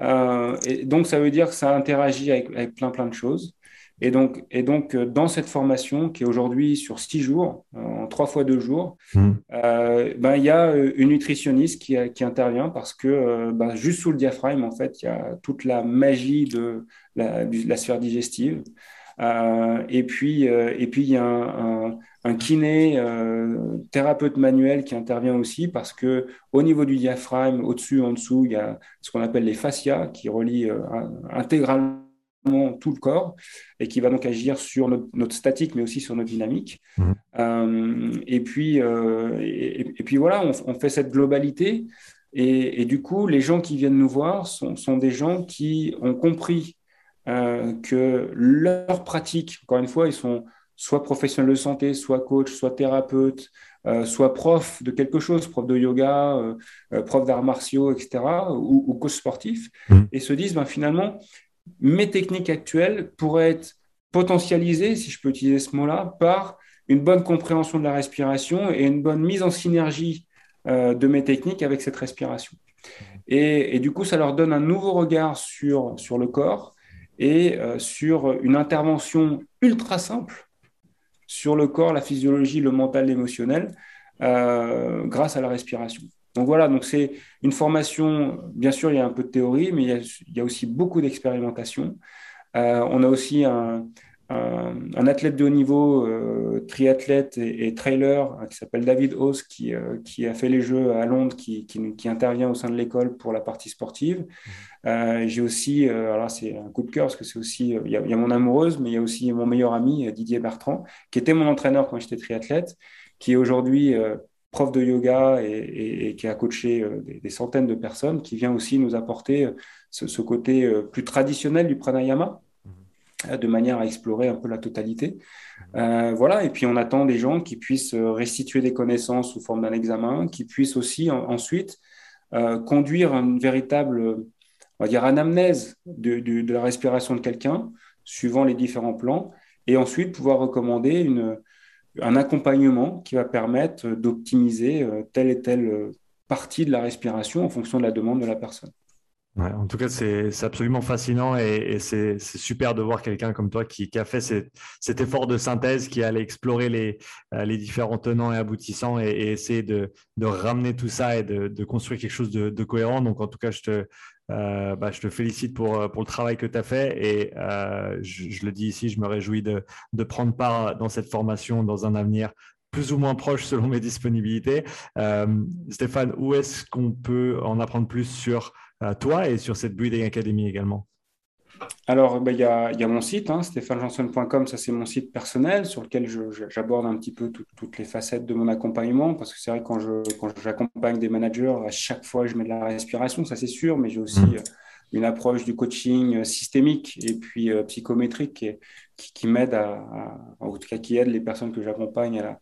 Euh, et donc, ça veut dire que ça interagit avec, avec plein, plein de choses. Et donc, et donc euh, dans cette formation qui est aujourd'hui sur six jours, euh, en trois fois deux jours, mmh. euh, ben, il y a une nutritionniste qui, qui intervient parce que ben, juste sous le diaphragme, en fait, il y a toute la magie de la, la sphère digestive. et puis, et puis il y a un, un, kiné, thérapeute manuel qui intervient aussi parce que au niveau du diaphragme, au-dessus, en dessous, il y a ce qu'on appelle les fascias qui relient intégralement tout le corps et qui va donc agir sur notre, statique mais aussi sur notre dynamique. Mhm. Euh, et, puis, euh, et, puis voilà, on, fait cette globalité et, du coup, les gens qui viennent nous voir sont, sont des gens qui ont compris euh, que leur pratique, encore une fois, ils sont soit professionnels de santé, soit coach, soit thérapeute, soit prof de quelque chose, prof de yoga, prof d'arts martiaux, etc., ou, coach sportif, mhm. et se disent ben, finalement, mes techniques actuelles pourraient être potentialisées, si je peux utiliser ce mot-là, par une bonne compréhension de la respiration et une bonne mise en synergie euh, de mes techniques avec cette respiration. Et, du coup, ça leur donne un nouveau regard sur, sur le corps et euh, sur une intervention ultra simple sur le corps, la physiologie, le mental, l'émotionnel, euh, grâce à la respiration. Donc voilà, donc c'est une formation, bien sûr, il y a un peu de théorie, mais il y a, aussi beaucoup d'expérimentation. Euh, on a aussi un, un athlète de haut niveau, euh, triathlète et, trailer, hein, qui s'appelle David qui, euh, qui, a fait les Jeux à Londres, qui, qui, intervient au sein de l'école pour la partie sportive. Mmh. Euh, j'ai aussi, alors c'est un coup de cœur, parce que c'est aussi, il y, a mon amoureuse, mais il y a aussi mon meilleur ami, Didier Bertrand, qui était mon entraîneur quand j'étais triathlète, qui est aujourd'hui prof de yoga et, qui a coaché des, centaines de personnes, qui vient aussi nous apporter ce, ce côté plus traditionnel du pranayama euh, de manière à explorer un peu la totalité. Euh, voilà, et puis on attend des gens qui puissent euh, restituer des connaissances sous forme d'un examen, qui puissent aussi ensuite conduire une véritable, on va dire, anamnèse de, de, la respiration de quelqu'un, suivant les différents plans, et ensuite pouvoir recommander un accompagnement qui va permettre d'optimiser telle et telle partie de la respiration en fonction de la demande de la personne en tout cas, c'est absolument fascinant et, c'est super de voir quelqu'un comme toi qui, a fait cet, effort de synthèse, qui allait explorer les, euh, les différents tenants et aboutissants et, essayer de, ramener tout ça et de, construire quelque chose de, cohérent. Donc, en tout cas, je te, euh, bah, je te félicite pour, pour le travail que tu as fait et euh, je, le dis ici, je me réjouis de, prendre part dans cette formation dans un avenir plus ou moins proche selon mes disponibilités. Stéphane, où est-ce qu'on peut en apprendre plus sur toi et sur cette Breathing Academy également alors, bah, il y, a, mon site, hein, stéphanejanson.com, ça c'est mon site personnel sur lequel j'aborde un petit peu toutes les facettes de mon accompagnement, parce que c'est vrai que quand j'accompagne des managers, à chaque fois je mets de la respiration, ça c'est sûr, mais j'ai aussi mmh. euh, une approche du coaching euh, systémique et puis euh, psychométrique qui, m'aide à, en tout cas qui aide les personnes que j'accompagne à,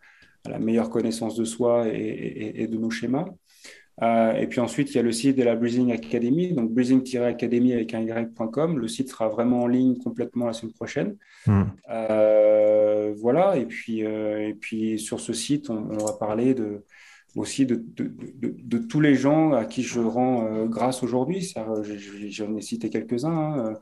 la, meilleure connaissance de soi et de nos schémas. Euh, et puis ensuite, il y a le site de la Breathing Academy, donc breathing-academy avec un y.com. Le site sera vraiment en ligne complètement la semaine prochaine. Hmm. Euh, voilà, et puis, euh, et puis sur ce site, on, va parler de, aussi de, de, de, tous les gens à qui je rends grâce aujourd'hui. J'en ai cité quelques-uns. Hein.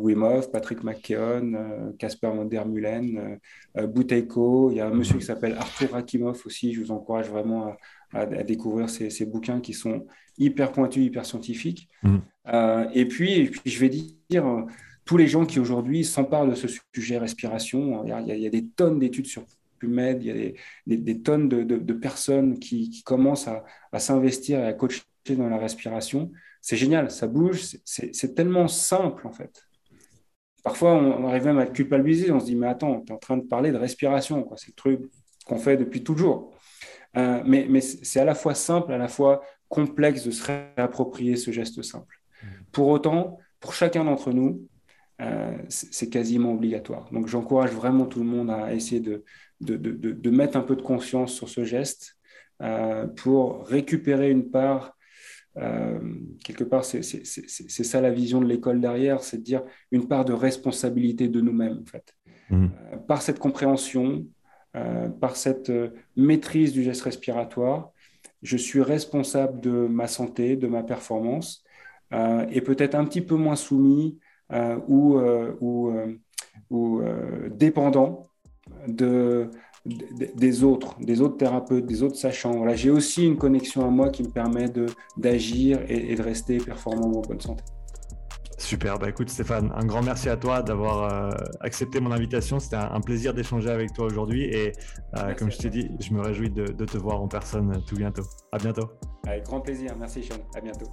Wim Hof, Patrick McKeown, Casper Mondermulen, Bouteiko. Il y a un monsieur qui s'appelle Arthur Rakimov aussi. Je vous encourage vraiment à, à, découvrir ces, bouquins qui sont hyper pointus, hyper scientifiques. Mm. Euh, et, puis, puis, je vais dire, euh, tous les gens qui aujourd'hui s'emparent de ce sujet respiration, il y a, des tonnes d'études sur PubMed, il y a des, tonnes de, personnes qui, commencent à, s'investir et à coacher dans la respiration. C'est génial, ça bouge, c'est tellement simple en fait. Parfois, on, arrive même à culpabiliser, on se dit, mais attends, tu es en train de parler de respiration, c'est le truc qu'on fait depuis toujours. Euh, mais, c'est à la fois simple, à la fois complexe de se réapproprier ce geste simple. Mmh. Pour autant, pour chacun d'entre nous, euh, c'est quasiment obligatoire. Donc j'encourage vraiment tout le monde à essayer de, de, mettre un peu de conscience sur ce geste euh, pour récupérer une part. quelque part, c'est ça la vision de l'école derrière, c'est de dire une part de responsabilité de nous-mêmes, en fait. Mmh. par cette compréhension, euh, par cette euh, maîtrise du geste respiratoire, je suis responsable de ma santé, de ma performance, euh, et peut-être un petit peu moins soumis ou, dépendant de, des autres, des autres thérapeutes, des autres sachants. Voilà, j'ai aussi une connexion à moi qui me permet d'agir et, de rester performant en bonne santé. Super, bah écoute Stéphane, un grand merci à toi d'avoir euh, accepté mon invitation. C'était un, plaisir d'échanger avec toi aujourd'hui et euh, comme je t'ai dit, je me réjouis de, de, te voir en personne tout bientôt. À bientôt. Avec grand plaisir, merci Sean, à bientôt.